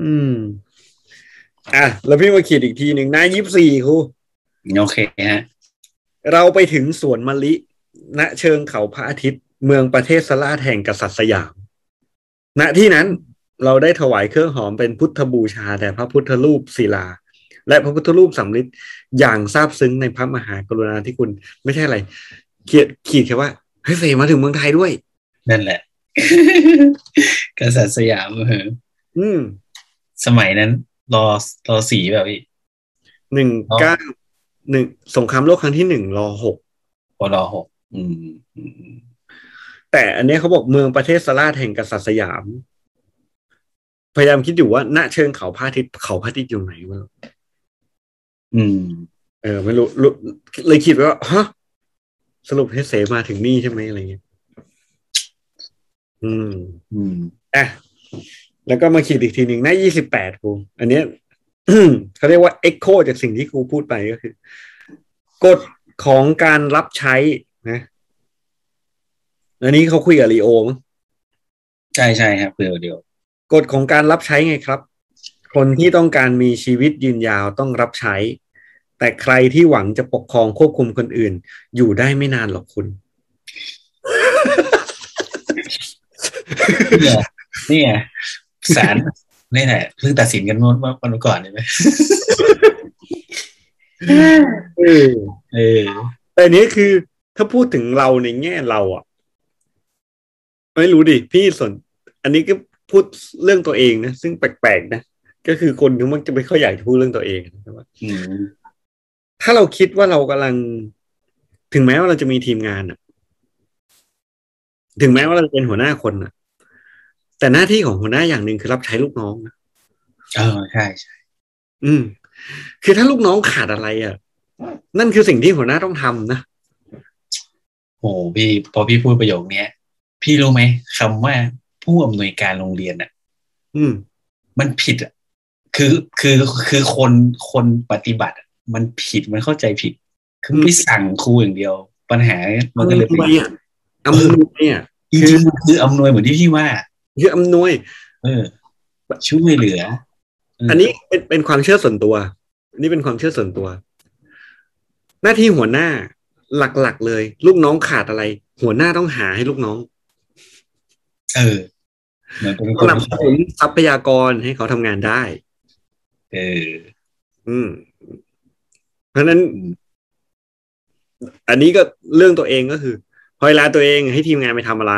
อืม อะ แล้วพี่มาขีดอีกทีหนึ่งหน้ายี่สี่ครูโอเคฮะ เราไปถึงสวนมะลิณเชิงเขาพระอาทิตย์ เมืองประเทศสลาดแห่งกษัตริย์สยาม ณที่นั้นเราได้ถวายเครื่องหอมเป็นพุทธบูชาแด่พระพุทธรูปศิลา และพระพุทธรูปสำริดอย่างซาบซึ้งในพระมหากรุณาธิคุณ ไม่ใช่อะไรเขียนขีดแค่ว่าเฮ้ยเฟยมาถึงเมืองไทยด้วย นั่นแหละ กษัตริย์สยามเอออืม สมัยนั้น รอรอสีแบบพี่หนึ่งอ๋อเก้า หนึ่งสงครามโลกครั้งที่หนึ่งรอหกพอรอหกอืมอืมอืมแต่อันเนี้ยเขาบอกเมืองประเทศสลาดแห่งกษัตริย์สยาม พยายามคิดอยู่ว่าณเชิงเขาพระอาทิตย์เขาพระอาทิตย์อยู่ไหนวะอืม เออ ไม่รู้รู้เลยคิดว่าฮะสรุปให้เสมาถึงนี่ใช่ไหมอะไรเงี้ยอืม อืมอะแล้วก็มาขีดอีกทีหนึ่งหน้ายี่สิบแปดครูอันเนี้ย เขาเรียกว่าเอ็กโคจากสิ่งที่ครูพูดไปก็คือ กฎของการรับใช้นะอันนี้เขาคุยกับลีโอมั้งใช่ใช่ครับเดี๋ยวเดี๋ยวกฎของการรับใช้ไงครับ คนที่ต้องการมีชีวิตยืนยาวต้องรับใช้ แต่ใครที่หวังจะปกครองควบคุมคนอื่น อยู่ได้ไม่นานหรอกคุณนี่ไงนี่ไงศาล นี่แหละเพิ่งตัดสินกันเมื่อวันก่อนใช่ไหมเออเออแต่อันนี้คือถ้าพูดถึงเราในแง่เราอะ ไม่รู้ดิพี่สน อันนี้ก็พูดเรื่องตัวเองนะซึ่งแปลกๆนะก็คือคนที่มันจะไม่ค่อยอยากจะพูดเรื่องตัวเองนะว่าอืมถ้าเราคิดว่าเรากำลัง ถึงแม้ว่าเราจะมีทีมงานอะ ถึงแม้ว่าเราจะเป็นหัวหน้าคนอะ แต่หน้าที่ของหัวหน้าอย่างหนึ่งคือรับใช้ลูกน้องนะเออใช่ใช่อืม คือถ้าลูกน้องขาดอะไรอะ นั่นคือสิ่งที่หัวหน้าต้องทำนะโอ้พี่พอพี่พูดประโยคเนี้ย พี่รู้ไหมคำว่าผู้อำนวยการโรงเรียนอะ อืม มันผิดอะคือคือคือคนคนปฏิบัติอะมันผิดมันเข้าใจผิด คือไปสั่งครูอย่างเดียว ปัญหามันก็เลยอำนเป็นวยอะอำนวยอะจริงๆมันคืออำนวยเหมือนที่พี่ว่า คืออำนวย เออช่วยเหลือ อันนี้เป็นเป็นความเชื่อส่วนตัวอันนี้เป็นความเชื่อส่วนตัว หน้าที่หัวหน้าหลักๆเลย ลูกน้องขาดอะไร หัวหน้าต้องหาให้ลูกน้อง เออเหมือนเป็นคสนนับสนุนทรัพยากรให้เขาทำงานได้ เออ อืม เพราะฉะนั้นอืมอันนี้ก็เรื่องตัวเองก็คือ พอเวลาตัวเองให้ทีมงานไปทำอะไร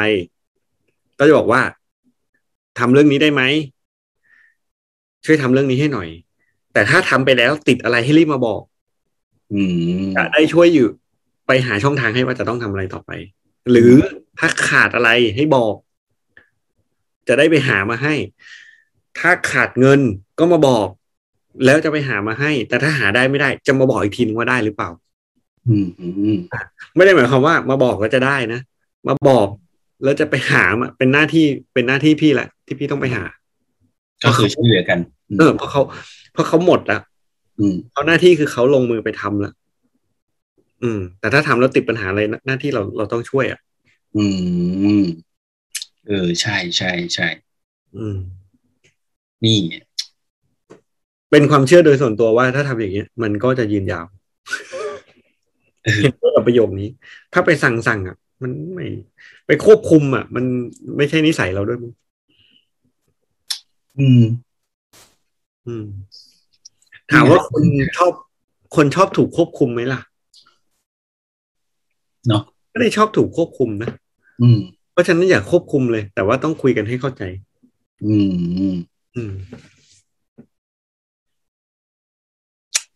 ก็จะบอกว่า ทำเรื่องนี้ได้ไหมช่วยทำเรื่องนี้ให้หน่อย แต่ถ้าทำไปแล้วติดอะไรให้รีบมาบอก อืมจะได้ช่วยอยู่ ไปหาช่องทางให้ว่าจะต้องทำอะไรต่อไป หรือถ้าขาดอะไรให้บอก จะได้ไปหามาให้ ถ้าขาดเงินก็มาบอก แล้วจะไปหามาให้ แต่ถ้าหาได้ไม่ได้ จะมาบอกอีกทีนึงว่าได้หรือเปล่า อืมอืมไม่ได้หมายความว่า มาบอกแล้วจะได้นะมาบอก แล้วจะไปหามาเป็นหน้าที่เป็นหน้าที่พี่แหละ ที่พี่ต้องไปหา ก็คือช่วยเหลือกัน เออเพราะเขาเพราะเขาหมดแล้วอืมเพราะหน้าที่คือเขาลงมือไปทำแล้วอืม แต่ถ้าทำแล้วติดปัญหาอะไรหน้าที่เราเราต้องช่วยอะ อืม เออ ใช่ใช่ใช่อืม นี่ เป็นความเชื่อโดยส่วนตัวว่าถ้าทำอย่างเงี้ยมันก็จะยืนยาวเออเห็นด้วยกับประโยคนี้ ถ้าไปสั่งสั่งอะ มันไม่ไปควบคุมอะ มันไม่ใช่นิสัยเราด้วยมั้งอืม อืม ถามว่าคนชอบ คนชอบถูกควบคุมไหมล่ะเนาะไม่ได้ชอบถูกควบคุมนะอืม เพราะฉะนั้นอย่าควบคุมเลย แต่ว่าต้องคุยกันให้เข้าใจ อืม อืม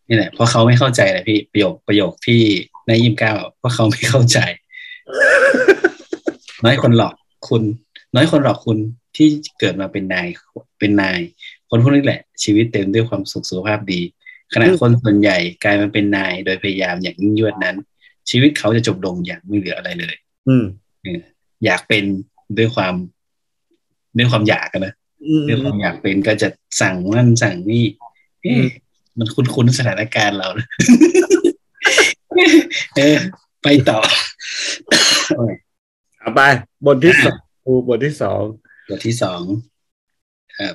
นี่แหละเพราะเขาไม่เข้าใจแหละพี่ประโยคประโยคที่ในยี่สิบเก้าเพราะเขาไม่เข้าใจ น้อยคนหลอกคุณ น้อยคนหลอกคุณที่เกิดมาเป็นนายเป็นนาย คนพวกนี้แหละ ชีวิตเต็มด้วยความสุขสุขภาพดีขณะอืมคนส่วนใหญ่กลายมาเป็นนายโดยพยายามอย่างยิ่งยวดนั้น ชีวิตเขาจะจบลงอย่างไม่เหลืออะไรเลย อืมอยากเป็นด้วยความด้วยความอยากอะนะอืมด้วยความอยากเป็นก็จะสั่งนั่นสั่งนี่เอ๊ะอืมมันคุ้นๆสถานการณ์เรานะเออ ไปต่อโอ้ยเอาไป บทที่สองครูบทที่สองบทที่สองครับ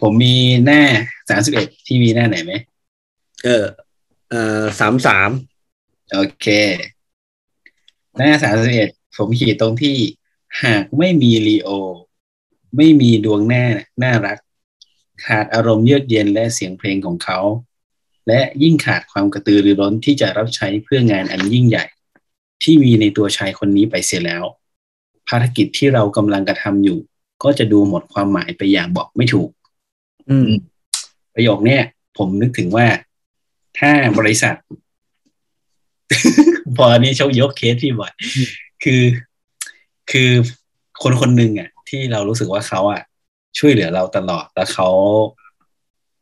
ผมมีหน้าสามสิบเอ็ดที่มีหน้าไหนไหมเออ เอ่อสามสามโอเค หน้าสามสิบเอ็ดผมขีดตรงที่ หากไม่มีลีโอ ไม่มีดวงหน้าน่ารัก ขาดอารมณ์เยือกเย็นและเสียงเพลงของเขา และยิ่งขาดความกระตือรือร้นที่จะรับใช้เพื่องานอันยิ่งใหญ่ ที่มีในตัวชายคนนี้ไปเสียแล้ว ภารกิจที่เรากำลังกระทำอยู่ ก็จะดูหมดความหมายไปอย่างบอกไม่ถูก อืม ประโยคเนี้ยผมนึกถึงว่าถ้าบริษัท พออันนี้ชกยกเคสพี่บ่อยคือ คือคนคนหนึ่งอะ ที่เรารู้สึกว่าเขาอะ ช่วยเหลือเราตลอดแล้วเขา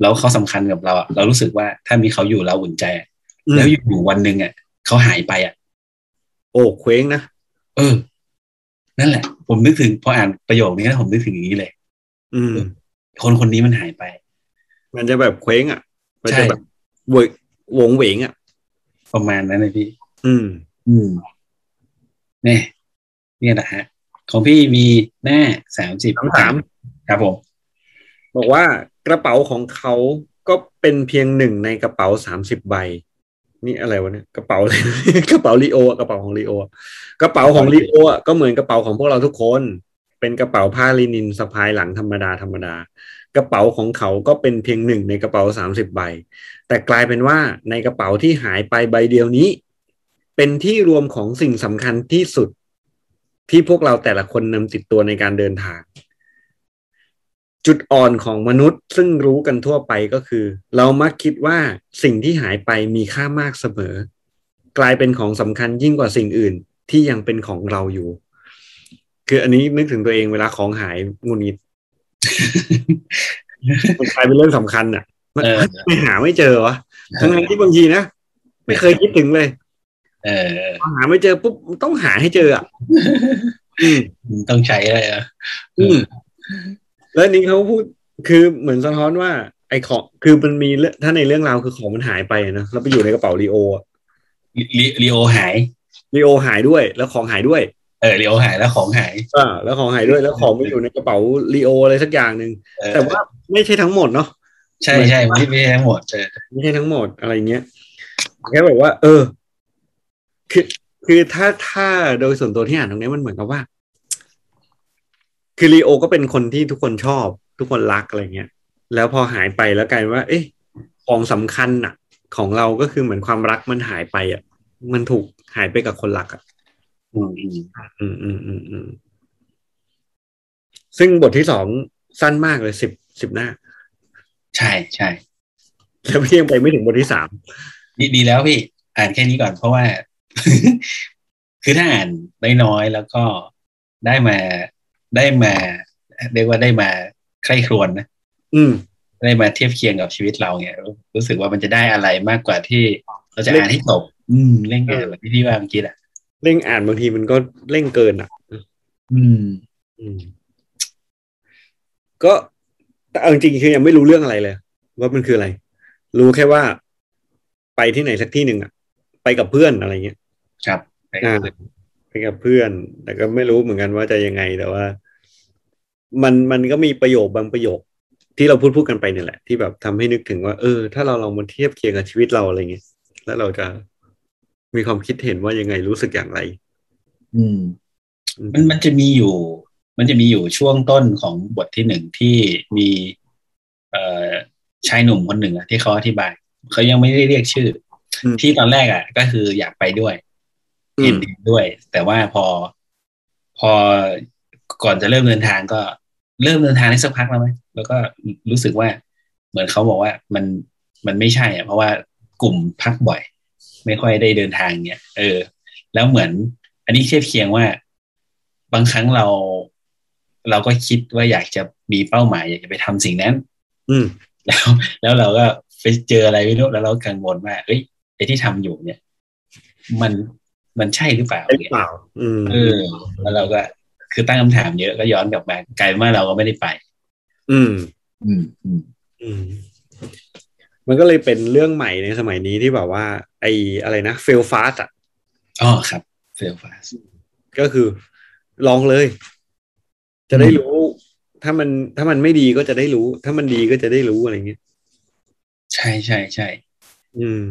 แล้วเขาสำคัญกับเราอะเรารู้สึกว่าถ้ามีเขาอยู่เราอุ่นใจอะแล้วอยู่วันหนึ่งอะเขาหายไปอะ โอ้เคว้งนะ เออ นั่นแหละ ผมนึกถึงพออ่านประโยคนี้แล้วผมนึกถึงอย่างนี้เลย อืม คนคนนี้มันหายไป มันจะแบบเคว้งอะ มันใช่จะแบบเวกวงเหวงอะ ประมาณนั้นเลยพี่ อืม อืมเนี่ยเนี่ยแหละฮะ ของพี่มีหน้าสามสิบสามสามครับผม บอกว่ากระเป๋าของเขาก็เป็นเพียงหนึ่งในกระเป๋าสามสิบใบ นี่อะไรวะเนี่ยกระเป๋าเลยกระเป๋าลีโอะกระเป๋าของลีโอกระเป๋าของลีโอะก็เหมือนกระเป๋าของพวกเราทุกคน เป็นกระเป๋าผ้าลินินสะพายหลังธรรมดาธรรมดากระเป๋าของเขาก็เป็นเพียงหนึ่งในกระเป๋าสามสิบใบ แต่กลายเป็นว่าในกระเป๋าที่หายไปใบเดียวนี้ เป็นที่รวมของสิ่งสำคัญที่สุดที่พวกเราแต่ละคนนำติดตัวในการเดินทาง จุดอ่อนของมนุษย์ซึ่งรู้กันทั่วไปก็คือ เรามักคิดว่าสิ่งที่หายไปมีค่ามากเสมอ กลายเป็นของสำคัญยิ่งกว่าสิ่งอื่นที่ยังเป็นของเราอยู่ คืออันนี้นึกถึงตัวเองเวลาของหายงุนงิดมันกลายเป็นเรื่องสำคัญอะมันเออไม่หาไม่เจอวะทั้งนั้นที่บางทีนะไม่เคยคิดถึงเลย เออพอหาไม่เจอปุ๊บต้องหาให้เจออะอืมต้องใช้เลยอะอืม แล้วอันนี้เขาพูดคือเหมือนสะท้อนว่าไอ้ของคือมันมีเรื่องถ้าในเรื่องราวคือของมันหายไปอะนะแล้วไปอยู่ในกระเป๋าลีโออะลีลีโอหายลีโอหายด้วย แล้วของหายด้วย เออลีโอหายแล้วของหายอ่าแล้วของหายด้วยแล้วของไปอยู่ในกระเป๋าลีโออะไรสักอย่างหนึ่งเออแต่ว่าไม่ใช่ทั้งหมดเนาะใช่ใช่ไม่ไม่ใช่ทั้งหมดเออไม่ใช่ทั้งหมดอะไรเงี้ยแค่แบบว่า เออ คือคือถ้าถ้าโดยส่วนตัวที่อ่านตรงเนี้ยมันเหมือนกับว่า คือลีโอก็เป็นคนที่ทุกคนชอบ ทุกคนรักอะไรเงี้ยแล้วพอหายไปแล้วกลายเป็นว่า เอ๊ะของสำคัญน่ะ ของเราก็คือเหมือนความรักมันหายไปอะ มันถูกหายไปกับคนรักอะอืมอืมอืมอืมอืมอืมซึ่งบทที่สองสั้นมากเลยสิบสิบหน้า ใช่ใช่แล้วพี่ยังไปไม่ถึงบทที่สามดีดีแล้วพี่ อ่านแค่นี้ก่อนเพราะว่า คือถ้าอ่านน้อยๆแล้วก็ได้มา ได้มาเรียกว่าได้มาใคร่ครวญนะอืมได้มาเทียบเคียงกับชีวิตเราเนี่ยรู้รู้สึกว่ามันจะได้อะไรมากกว่าที่เราจะอ่านให้จบอืมเร่งอ่านแบบที่พี่ว่าเมื่อกี้อะเร่งอ่านบางทีมันก็เร่งเกินอะ อืม อืม ก็แต่เอาจริงๆคือยังไม่รู้เรื่องอะไรเลย ว่ามันคืออะไร รู้แค่ว่า ไปที่ไหนสักที่หนึ่งอะ ไปกับเพื่อนอะไรเงี้ย ครับอ่า ไปกับเพื่อน แต่ก็ไม่รู้เหมือนกันว่าจะยังไงแต่ว่า มันมันก็มีประโยคบางประโยค ที่เราพูดพูดกันไปเนี่ยแหละ ที่แบบทำให้นึกถึงว่า เออ ถ้าเราลองมาเทียบเคียงกับชีวิตเราอะไรเงี้ยแล้วเราจะมีความคิดเห็นว่ายังไงรู้สึกอย่างไร อืม มันมันจะมีอยู่ มันจะมีอยู่ช่วงต้นของบทที่หนึ่งที่มี เอ่อชายหนุ่มคนหนึ่งอะที่เขาอธิบายเขายังไม่ได้เรียกชื่ออมที่ตอนแรกอะก็คืออยากไปด้วย อืเห็นมดีด้วย แต่ว่าพอ พอก่อนจะเริ่มเดินทางก็เริ่มเดินทางได้สักพักแล้วไหมแล้วก็รู้สึกว่า เหมือนเขาบอกว่ามันมันไม่ใช่อะเพราะว่ากลุ่มพักบ่อย ไม่ค่อยได้เดินทางเนี่ยเออ แล้วเหมือน อันนี้เทียบเคียงว่า บางครั้งเรา เราก็คิดว่าอยากจะมีเป้าหมาย อยากจะไปทำสิ่งนั้น อืม แล้ว แล้วเราก็ไปเจออะไรไม่รู้แล้วเรากังวลว่าเอ้ยไอ้ที่ทำอยู่เนี่ย มัน มันใช่หรือเปล่าหรือเนี่ยเปล่าอืมเออแล้วเราก็คือตั้งคำถามเยอะก็ย้อนกลับมากลายเป็นว่าเราก็ไม่ได้ไป อืม อืมอืมอืมมันก็เลยเป็นเรื่องใหม่ในสมัยนี้ที่แบบว่า ไอ้อะไรนะ fail fast อะอ๋อครับเฟลฟาสก็คือลองเลย จะได้รู้ ถ้ามันถ้ามันไม่ดีก็จะได้รู้ ถ้ามันดีก็จะได้รู้อะไรเงี้ยใช่ใช่ใช่อืม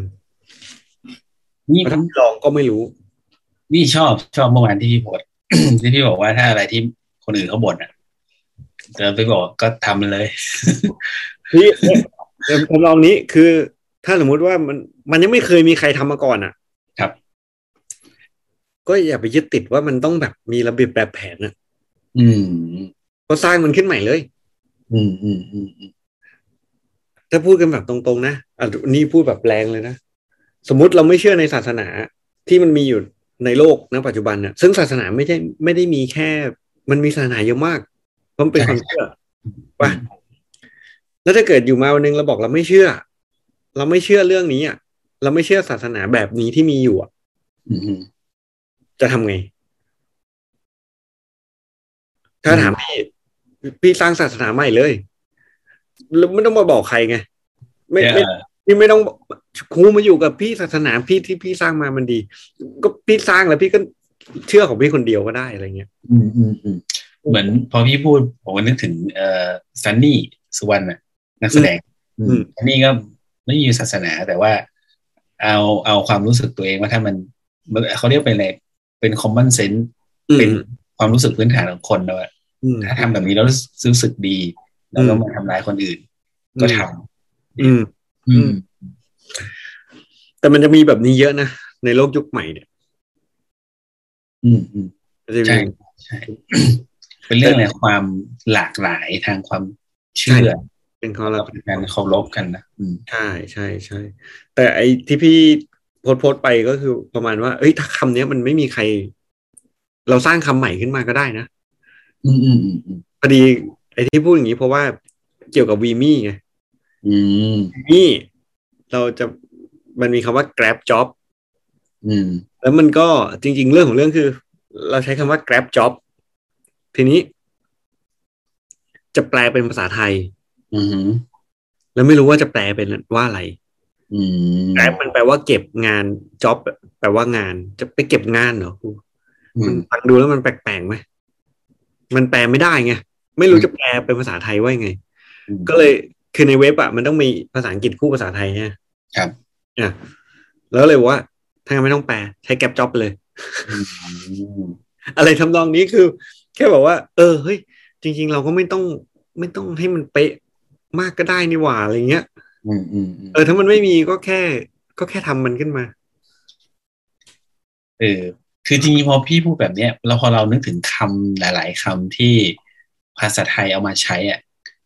นี่ถ้าไม่ลองก็ไม่รู้ นี่ชอบชอบเมื่อวานที่พี่โพสต์ที่พี่บอกว่าถ้าอะไรที่คนอื่นเขาบ่นอะเดินไปบอกก็ทำมันเลยพี่เนี่ยทำลองนี้คือ ถ้าสมมุติว่ามันมันยังไม่เคยมีใครทำมาก่อนอะ ครับ ก็อย่าไปยึดติดว่ามันต้องแบบมีระเบียบแบบแผนนะอืม ก็สร้างมันขึ้นใหม่เลยอืมอืมอืมอืมถ้าพูดกันแบบตรงๆนะอะนี่พูดแบบแรงเลยนะ สมมุติเราไม่เชื่อในศาสนาที่มันมีอยู่ ในโลกณปัจจุบันน่ะซึ่งศาสนาไม่ใช่ไม่ได้มีแค่ มันมีศาสนาเยอะมากเพราะมันเป็นความเชื่อป่ะแล้วถ้าเกิดอยู่มาวันหนึงเราบอกเราไม่เชื่อ เราไม่เชื่อเรื่องนี้อะเราไม่เชื่อศาสนาแบบนี้ที่มีอยู่อะอืมอืมจะทำไง ถ้าถามพี่ พี่สร้างศาสนาใหม่เลยแล้วไม่ต้องมาบอกใครไง ไม่ไม่เออ พี่ไม่ต้องครูมาอยู่กับพี่ศาสนาพี่ที่พี่สร้างมามันดี ก็พี่สร้างแล้วพี่ก็เชื่อของพี่คนเดียวก็ได้อะไรเงี้ยอืมอืมอืมเหมือนพอพี่พูดผมก็นึกถึงเอ่อซันนี่สุวรรณน่ะนักแสดงอืมซันนี่ก็ไม่มีศาสนาแต่ว่า เอาเอาความรู้สึกตัวเองว่าถ้ามันมันเขาเรียกเป็นอะไรเป็น common sense อืมเป็นความรู้สึกพื้นฐานของคนนะว่าอืมถ้าทำแบบนี้แล้วรู้สึกดี แล้วก็อืมมาทำร้ายคนอื่น ก็ทำ อืมอืม แต่มันจะมีแบบนี้เยอะนะ ในโลกยุคใหม่เนี่ย อืมอืมมันจะมีใช่ใช่ เป็นเรื่องอะไรความหลากหลายทางความเชื่อเป็นข้อแล้ละวเป็นการเคารพกันนะอืมใช่ใช่ใช่แต่ไอ้ที่พี่โพสต์โพสต์ไปก็คือประมาณว่า เอ้ยถ้าคำเนี้ยมันไม่มีใคร เราสร้างคำใหม่ขึ้นมาก็ได้นะอืมอืมอืมอืมพอดี ไอ้ที่พูดอย่างนี้เพราะว่าเกี่ยวกับวีมี่ไงอืม นี่เราจะมันมีคำว่า grab job อืมแล้วมันก็จริง ๆ เรื่องของเรื่องคือ เราใช้คำว่า grab job ทีนี้ จะแปลเป็นภาษาไทยอืมแล้วไม่รู้ว่าจะแปลเป็นว่าอะไรอืม grab มันแปลว่าเก็บงาน job แปลว่างาน จะไปเก็บงานเหรอครูอืมันมฟังดูแล้วมันแปลกๆไหมมันแปลไม่ได้ไงไม่รู้จะแปลเป็นภาษาไทยว่ายังไง ก็เลย คือในเว็บอะมันต้องมีภาษาอังกฤษคู่ภาษาไทยไงครับอะแล้วเลยบอกว่าถ้างั้นไม่ต้องแปลใช้แก p จ็อบเลยอืมอะไรทำนองนี้คือ แค่บอกว่า เออเฮ้ยจริง ๆ เราก็ไม่ต้องไม่ต้องให้มันเป๊ะมากก็ได้นี่หว่าอะไรเงี้ยอืมอืมอืมเออถ้ามันไม่มีก็แค่ ก็แค่ทำมันขึ้นมา เออคือจริงๆพอพี่พูดแบบเนี้ยเราพอเรานึกถึงคำหลาย ๆคำที่ภาษาไทยเอามาใช้อะ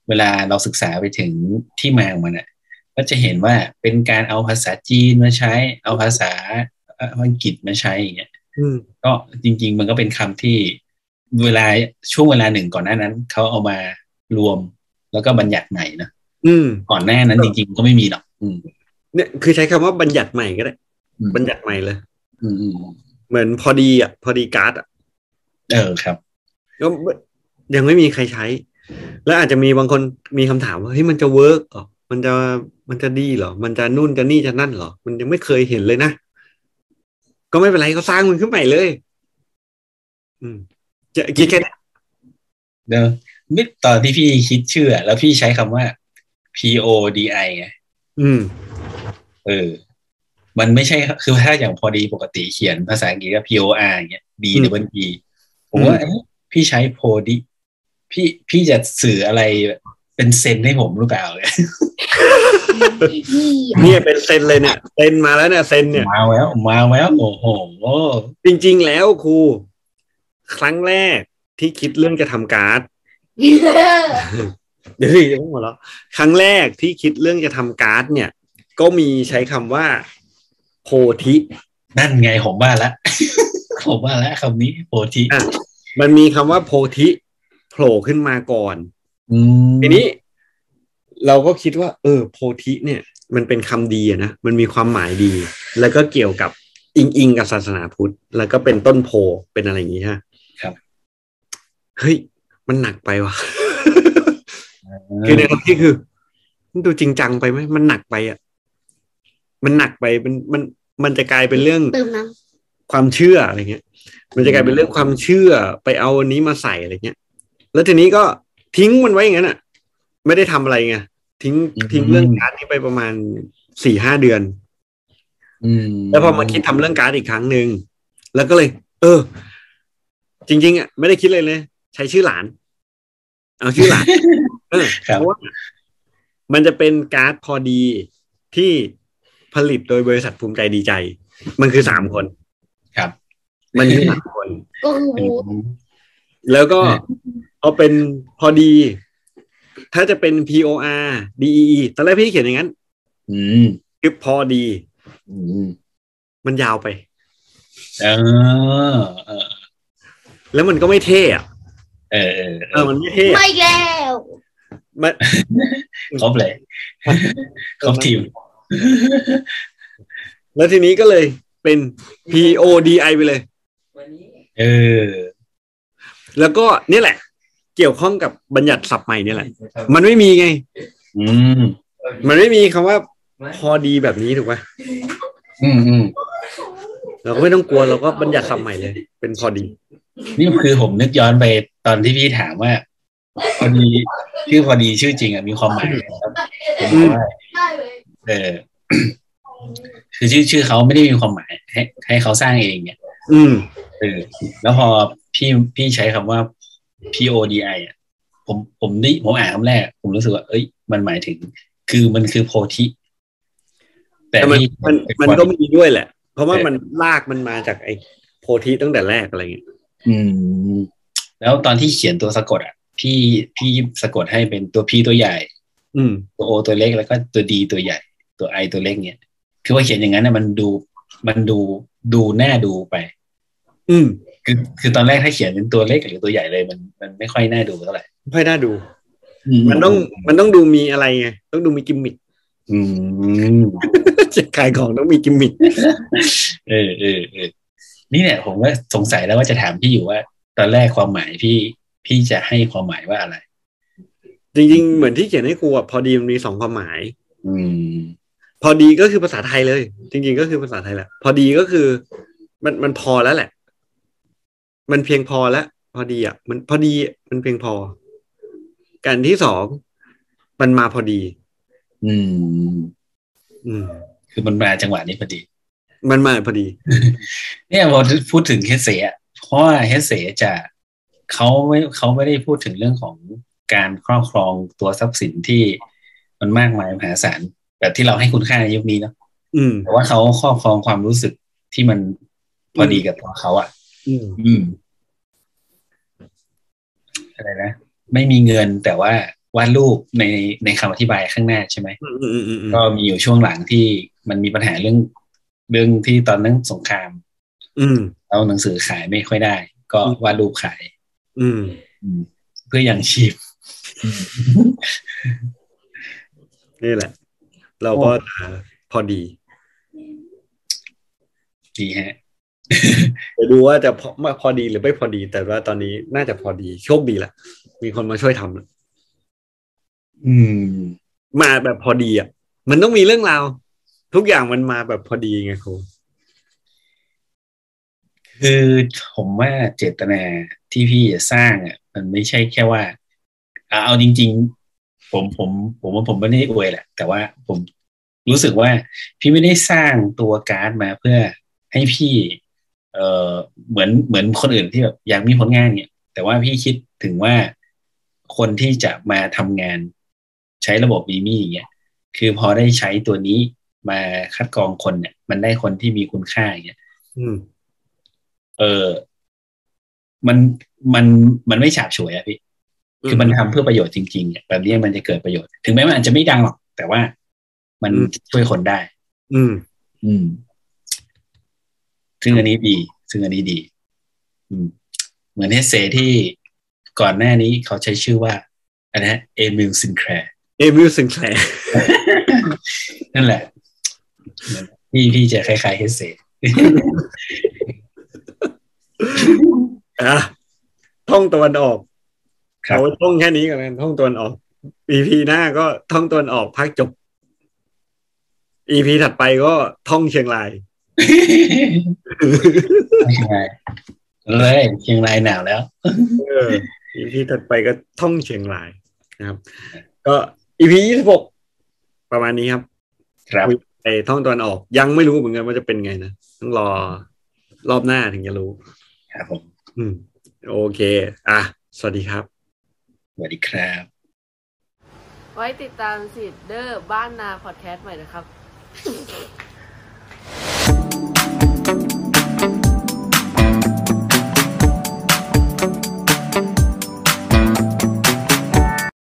เวลาเราศึกษาไปถึงที่มาของมันอะก็จะเห็นว่าเป็นการเอาภาษาจีนมาใช้ เอาภาษาอังกฤษมาใช้อย่างเงี้ยอืมก็จริง ๆ มันก็เป็นคำที่เวลาช่วงเวลาหนึ่งก่อนหน้านั้นเขาเอามารวมแล้วก็บัญญัติใหม่นะอืม ก่อนหน้านั้นจริงๆก็ไม่มีหรอกอืมเนี่ยคือใช้คำว่าบัญญัติใหม่ก็ได้อืมบัญญัติใหม่เลยอืมอืมเหมือนพอดีอะ พอดีการ์ดอะเออครับก็ยังไม่มีใครใช้ แล้วอาจจะมีบางคนมีคำถามว่าเฮ้ยมันจะเวิร์กเหรอมันจะมันจะดีเหรอ มันจะนู่นจะนี่จะนั่นเหรอ มันยังไม่เคยเห็นเลยนะ ก็ไม่เป็นไรก็สร้างมันขึ้นใหม่เลย อืม จะคิดแค่นั้นเดี๋ยวนี่ตอนที่พี่คิดชื่ออะแล้วพี่ใช้คำว่า P O D I ไงอืม เออ มันไม่ใช่คือถ้าอย่างพอดีปกติเขียนภาษาอังกฤษก็ P O R อย่างเงี้ย D อืม E E ผมว่าเอ๊ะพี่ใช้โพดี พี่พี่จะสื่ออะไรเป็นเซนให้ผมหรือเปล่าเนี่ยเป็นเซนเลยเนี่ยเซนมาแล้วเนี่ยเซนเนี่ยมาแล้วมาแล้วโอ้โหจริง ๆ แล้วครูครั้งแรกที่คิดเรื่องจะทำการ์ดเดี๋ยวสิจะพูดหมดแล้วครั้งแรกที่คิดเรื่องจะทำการ์ดเนี่ย ก็มีใช้คำว่าโพธิ นั่นไงผมว่าละผมว่าละคำนี้โพธิอะมันมีคำว่าโพธิ โผล่ขึ้นมาก่อนอืมทีนี้เราก็คิดว่า เออ โพธิเนี่ย มันเป็นคำดีอะนะ มันมีความหมายดี แล้วก็เกี่ยวกับอิงอิงกับศาสนาพุทธ แล้วก็เป็นต้นโพเป็นอะไรอย่างนี้ฮะครับเฮ้ย มันหนักไปว่ะคือในความที่คือมันดูจริงจังไปไหมมันหนักไปอะ มันหนักไปมันมันมันจะกลายเป็นเรื่องเติมน้ความเชื่ออะไรเงี้ย มันจะกลายเป็นเรื่องความเชื่อไปเอาอันนี้มาใส่อะไรเงี้ย แล้วทีนี้ก็ทิ้งมันไว้อย่างนั้นอะ ไม่ได้ทำอะไรไงทิ้งทิ้งเรื่องการดนี้ไปประมาณสี่ห้าเดือน อืม แล้วพอมาคิดทำเรื่องการ์ดอีกครั้งหนึ่งแล้วก็เลย เออ จริง ๆ อะ ไม่ได้คิดเลยเลย ใช้ชื่อหลาน เอาชื่อหลานเออครับเพราะว่ามันจะเป็นการ์ดพอดีที่ผลิตโดยบริษัทภูมิใจดีใจ มันคือสามคน ครับ มันคือสามคนำก็คืออืบูธมแล้วก็ อืมพอเป็นพอดี ถ้าจะเป็น P O R D E E ตอนแรกพี่เขียนอย่างนั้น อืมคือพอดี อืมมันยาวไปเออเออ แล้วมันก็ไม่เท่อะเออเออเออมันไม่เท่อะไม่แล้วมันครบเลยครบทีม แล้วทีนี้ก็เลยเป็น P O D I ไปเลยเออ แล้วก็เนี่ยแหละ เกี่ยวข้องกับบัญญัติศัพท์ใหม่เนี่ยแหละ มันไม่มีไง อืม มันไม่มีคำว่า พอดีแบบนี้ถูกไหมอืมอืมเราก็ไม่ต้องกลัวเราก็บัญญัติศัพท์ใหม่เลย เป็นพอดี นี่คือผมนึกย้อนไปตอนที่พี่ถามว่า พอดีชื่อพอดีชื่อจริงอะมีความหมายอะไรครับผมบอกว่าได้เลยเออคือชื่อชื่อเขาไม่ได้มีความหมาย ให้ให้เขาสร้างเองเนี่ย อืมเออแล้วพอพี่พี่ใช้คำว่า PODI อะผมผมนี่ผมอ่านคำแรก ผมรู้สึกว่า เอ้ย มันหมายถึง คือมันคือโพธิ แต่แต่มันพี่มันมันก็มีด้วยแหละ เพราะว่ามันลากมันมาจากไอ้โพธิตั้งแต่แรกอะไรเงี้ยอืม แล้วตอนที่เขียนตัวสะกดอะ พี่พี่สะกดให้เป็นตัว P ตัวใหญ่ อืม ตัว O ตัวเล็กแล้วก็ตัว D ตัวใหญ่ ตัว I ตัวเล็กเนี่ยคือว่าเขียนอย่างนั้นนะมันดูมันดูดูแน่าดูไป อืม คือคือตอนแรกถ้าเขียนเป็นตัวเล็กหรือตัวใหญ่เลยมันมันไม่ค่อยน่าดูเท่าไหร่ไม่น่าดู มันต้องมันต้องดูมีอะไรไงต้องดูมีกิมมิคอืมจะขายของต้องมีกิมมิคเออเออเออนี่เนี่ยผมก็สงสัยแล้วว่าจะถามพี่อยู่ว่า ตอนแรกความหมายพี่พี่จะให้ความหมายว่าอะไร จริง ๆ เหมือนที่เขียนให้ครูอะพอดีมันมีสองความหมาย อืม พอดีก็คือภาษาไทยเลย จริง ๆ ก็คือภาษาไทยแหละพอดีก็คือ มันมันพอแล้วแหละ มันเพียงพอแล้วพอดีอะ มันพอดีมันเพียงพอ การที่สองมันมาพอดี อืม อืม คือมันมาจังหวะนี้พอดี มันมาพอดี เนี่ยพอพูดถึงเฮเซะเพราะว่าเฮเซจะเขาไม่เขาไม่ได้พูดถึงเรื่องของการครอบครองตัวทรัพย์สินที่มันมากมายมหาศาลแบบที่เราให้คุณค่าในยุคนี้เนาะอืมแต่ว่าเขาครอบครองความรู้สึกที่มันพอดีกับตัวเขาอะ อืมอืมอะไรนะไม่มีเงินแต่ว่าวาดรูปในในคำอธิบายข้างหน้าใช่ไหมอืมอืมอืมอืมก็มีอยู่ช่วงหลังที่มันมีปัญหาเรื่องเรื่องที่ตอนนั้นสงคราม อืมแล้วหนังสือขายไม่ค่อยได้ ก็วาดรูปขาย อืมอืมเพื่อยังชีพนี่แหละ เราก็จะพอดี ดีฮะ ไปดูว่าจะพอมาพอดีหรือไม่พอดี แต่ว่าตอนนี้น่าจะพอดีโชคดีละมีคนมาช่วยทำละอืม มาแบบพอดีอะ มันต้องมีเรื่องราว ทุกอย่างมันมาแบบพอดีไงครูคือผมว่าเจตนาที่พี่จะสร้างอะ มันไม่ใช่แค่ว่าเอาเอาจริง ๆ ผมผม ผมว่าผมไม่ได้อวยแหละ แต่ว่าผมรู้สึกว่าพี่ไม่ได้สร้างตัวการ์ดมาเพื่อให้พี่ เอ่อเหมือนเหมือนคนอื่นที่แบบอยากมีผลงานเนี่ย แต่ว่าพี่คิดถึงว่าคนที่จะมาทำงานใช้ระบบมีมี่อย่างเงี้ยคือพอได้ใช้ตัวนี้มาคัดกรองคนเนี่ย มันได้คนที่มีคุณค่าอย่างเงี้ยอืมเออมันมันมันไม่ฉาบฉวยอะพี่ คือมันทำเพื่อประโยชน์จริงๆเนี่ยแบบนี้มันจะเกิดประโยชน์ ถึงแม้มันอาจจะไม่ดังหรอก แต่ว่ามันช่วยคนได้ อืม อืม ซึ่งอันนี้ดี ซึ่งอันนี้ดี อืม เหมือนเฮเซที่ก่อนหน้านี้เขาใช้ชื่อว่าอะไรนะเอมิลซินแคลร์เอมิลซินแคลร์นั่นแหละพี่พี่จะคล้ายๆเฮสเซอะท่องตะวันออกครับเอาท่องแค่นี้ก่อนนะท่องตะวันออก EP หน้าก็ท่องตะวันออกภาคจบ EP ถัดไปก็ท่องเชียงราย เชียงรายเลยเชียงรายหนาวแล้วเออ EP ถัดไปก็ท่องเชียงรายนะครับ ก็ EP ยี่สิบหกประมาณนี้ครับ ครับไอ้ท่องตะวันออกยังไม่รู้เหมือนกันว่าจะเป็นไงนะต้องรอรอบหน้าถึงจะรู้ ครับผมอืม โอเค อะ สวัสดีครับ สวัสดีครับ ไว้ติดตามสิเดอร์บ้านนาพอดแคสต์ใหม่นะครับ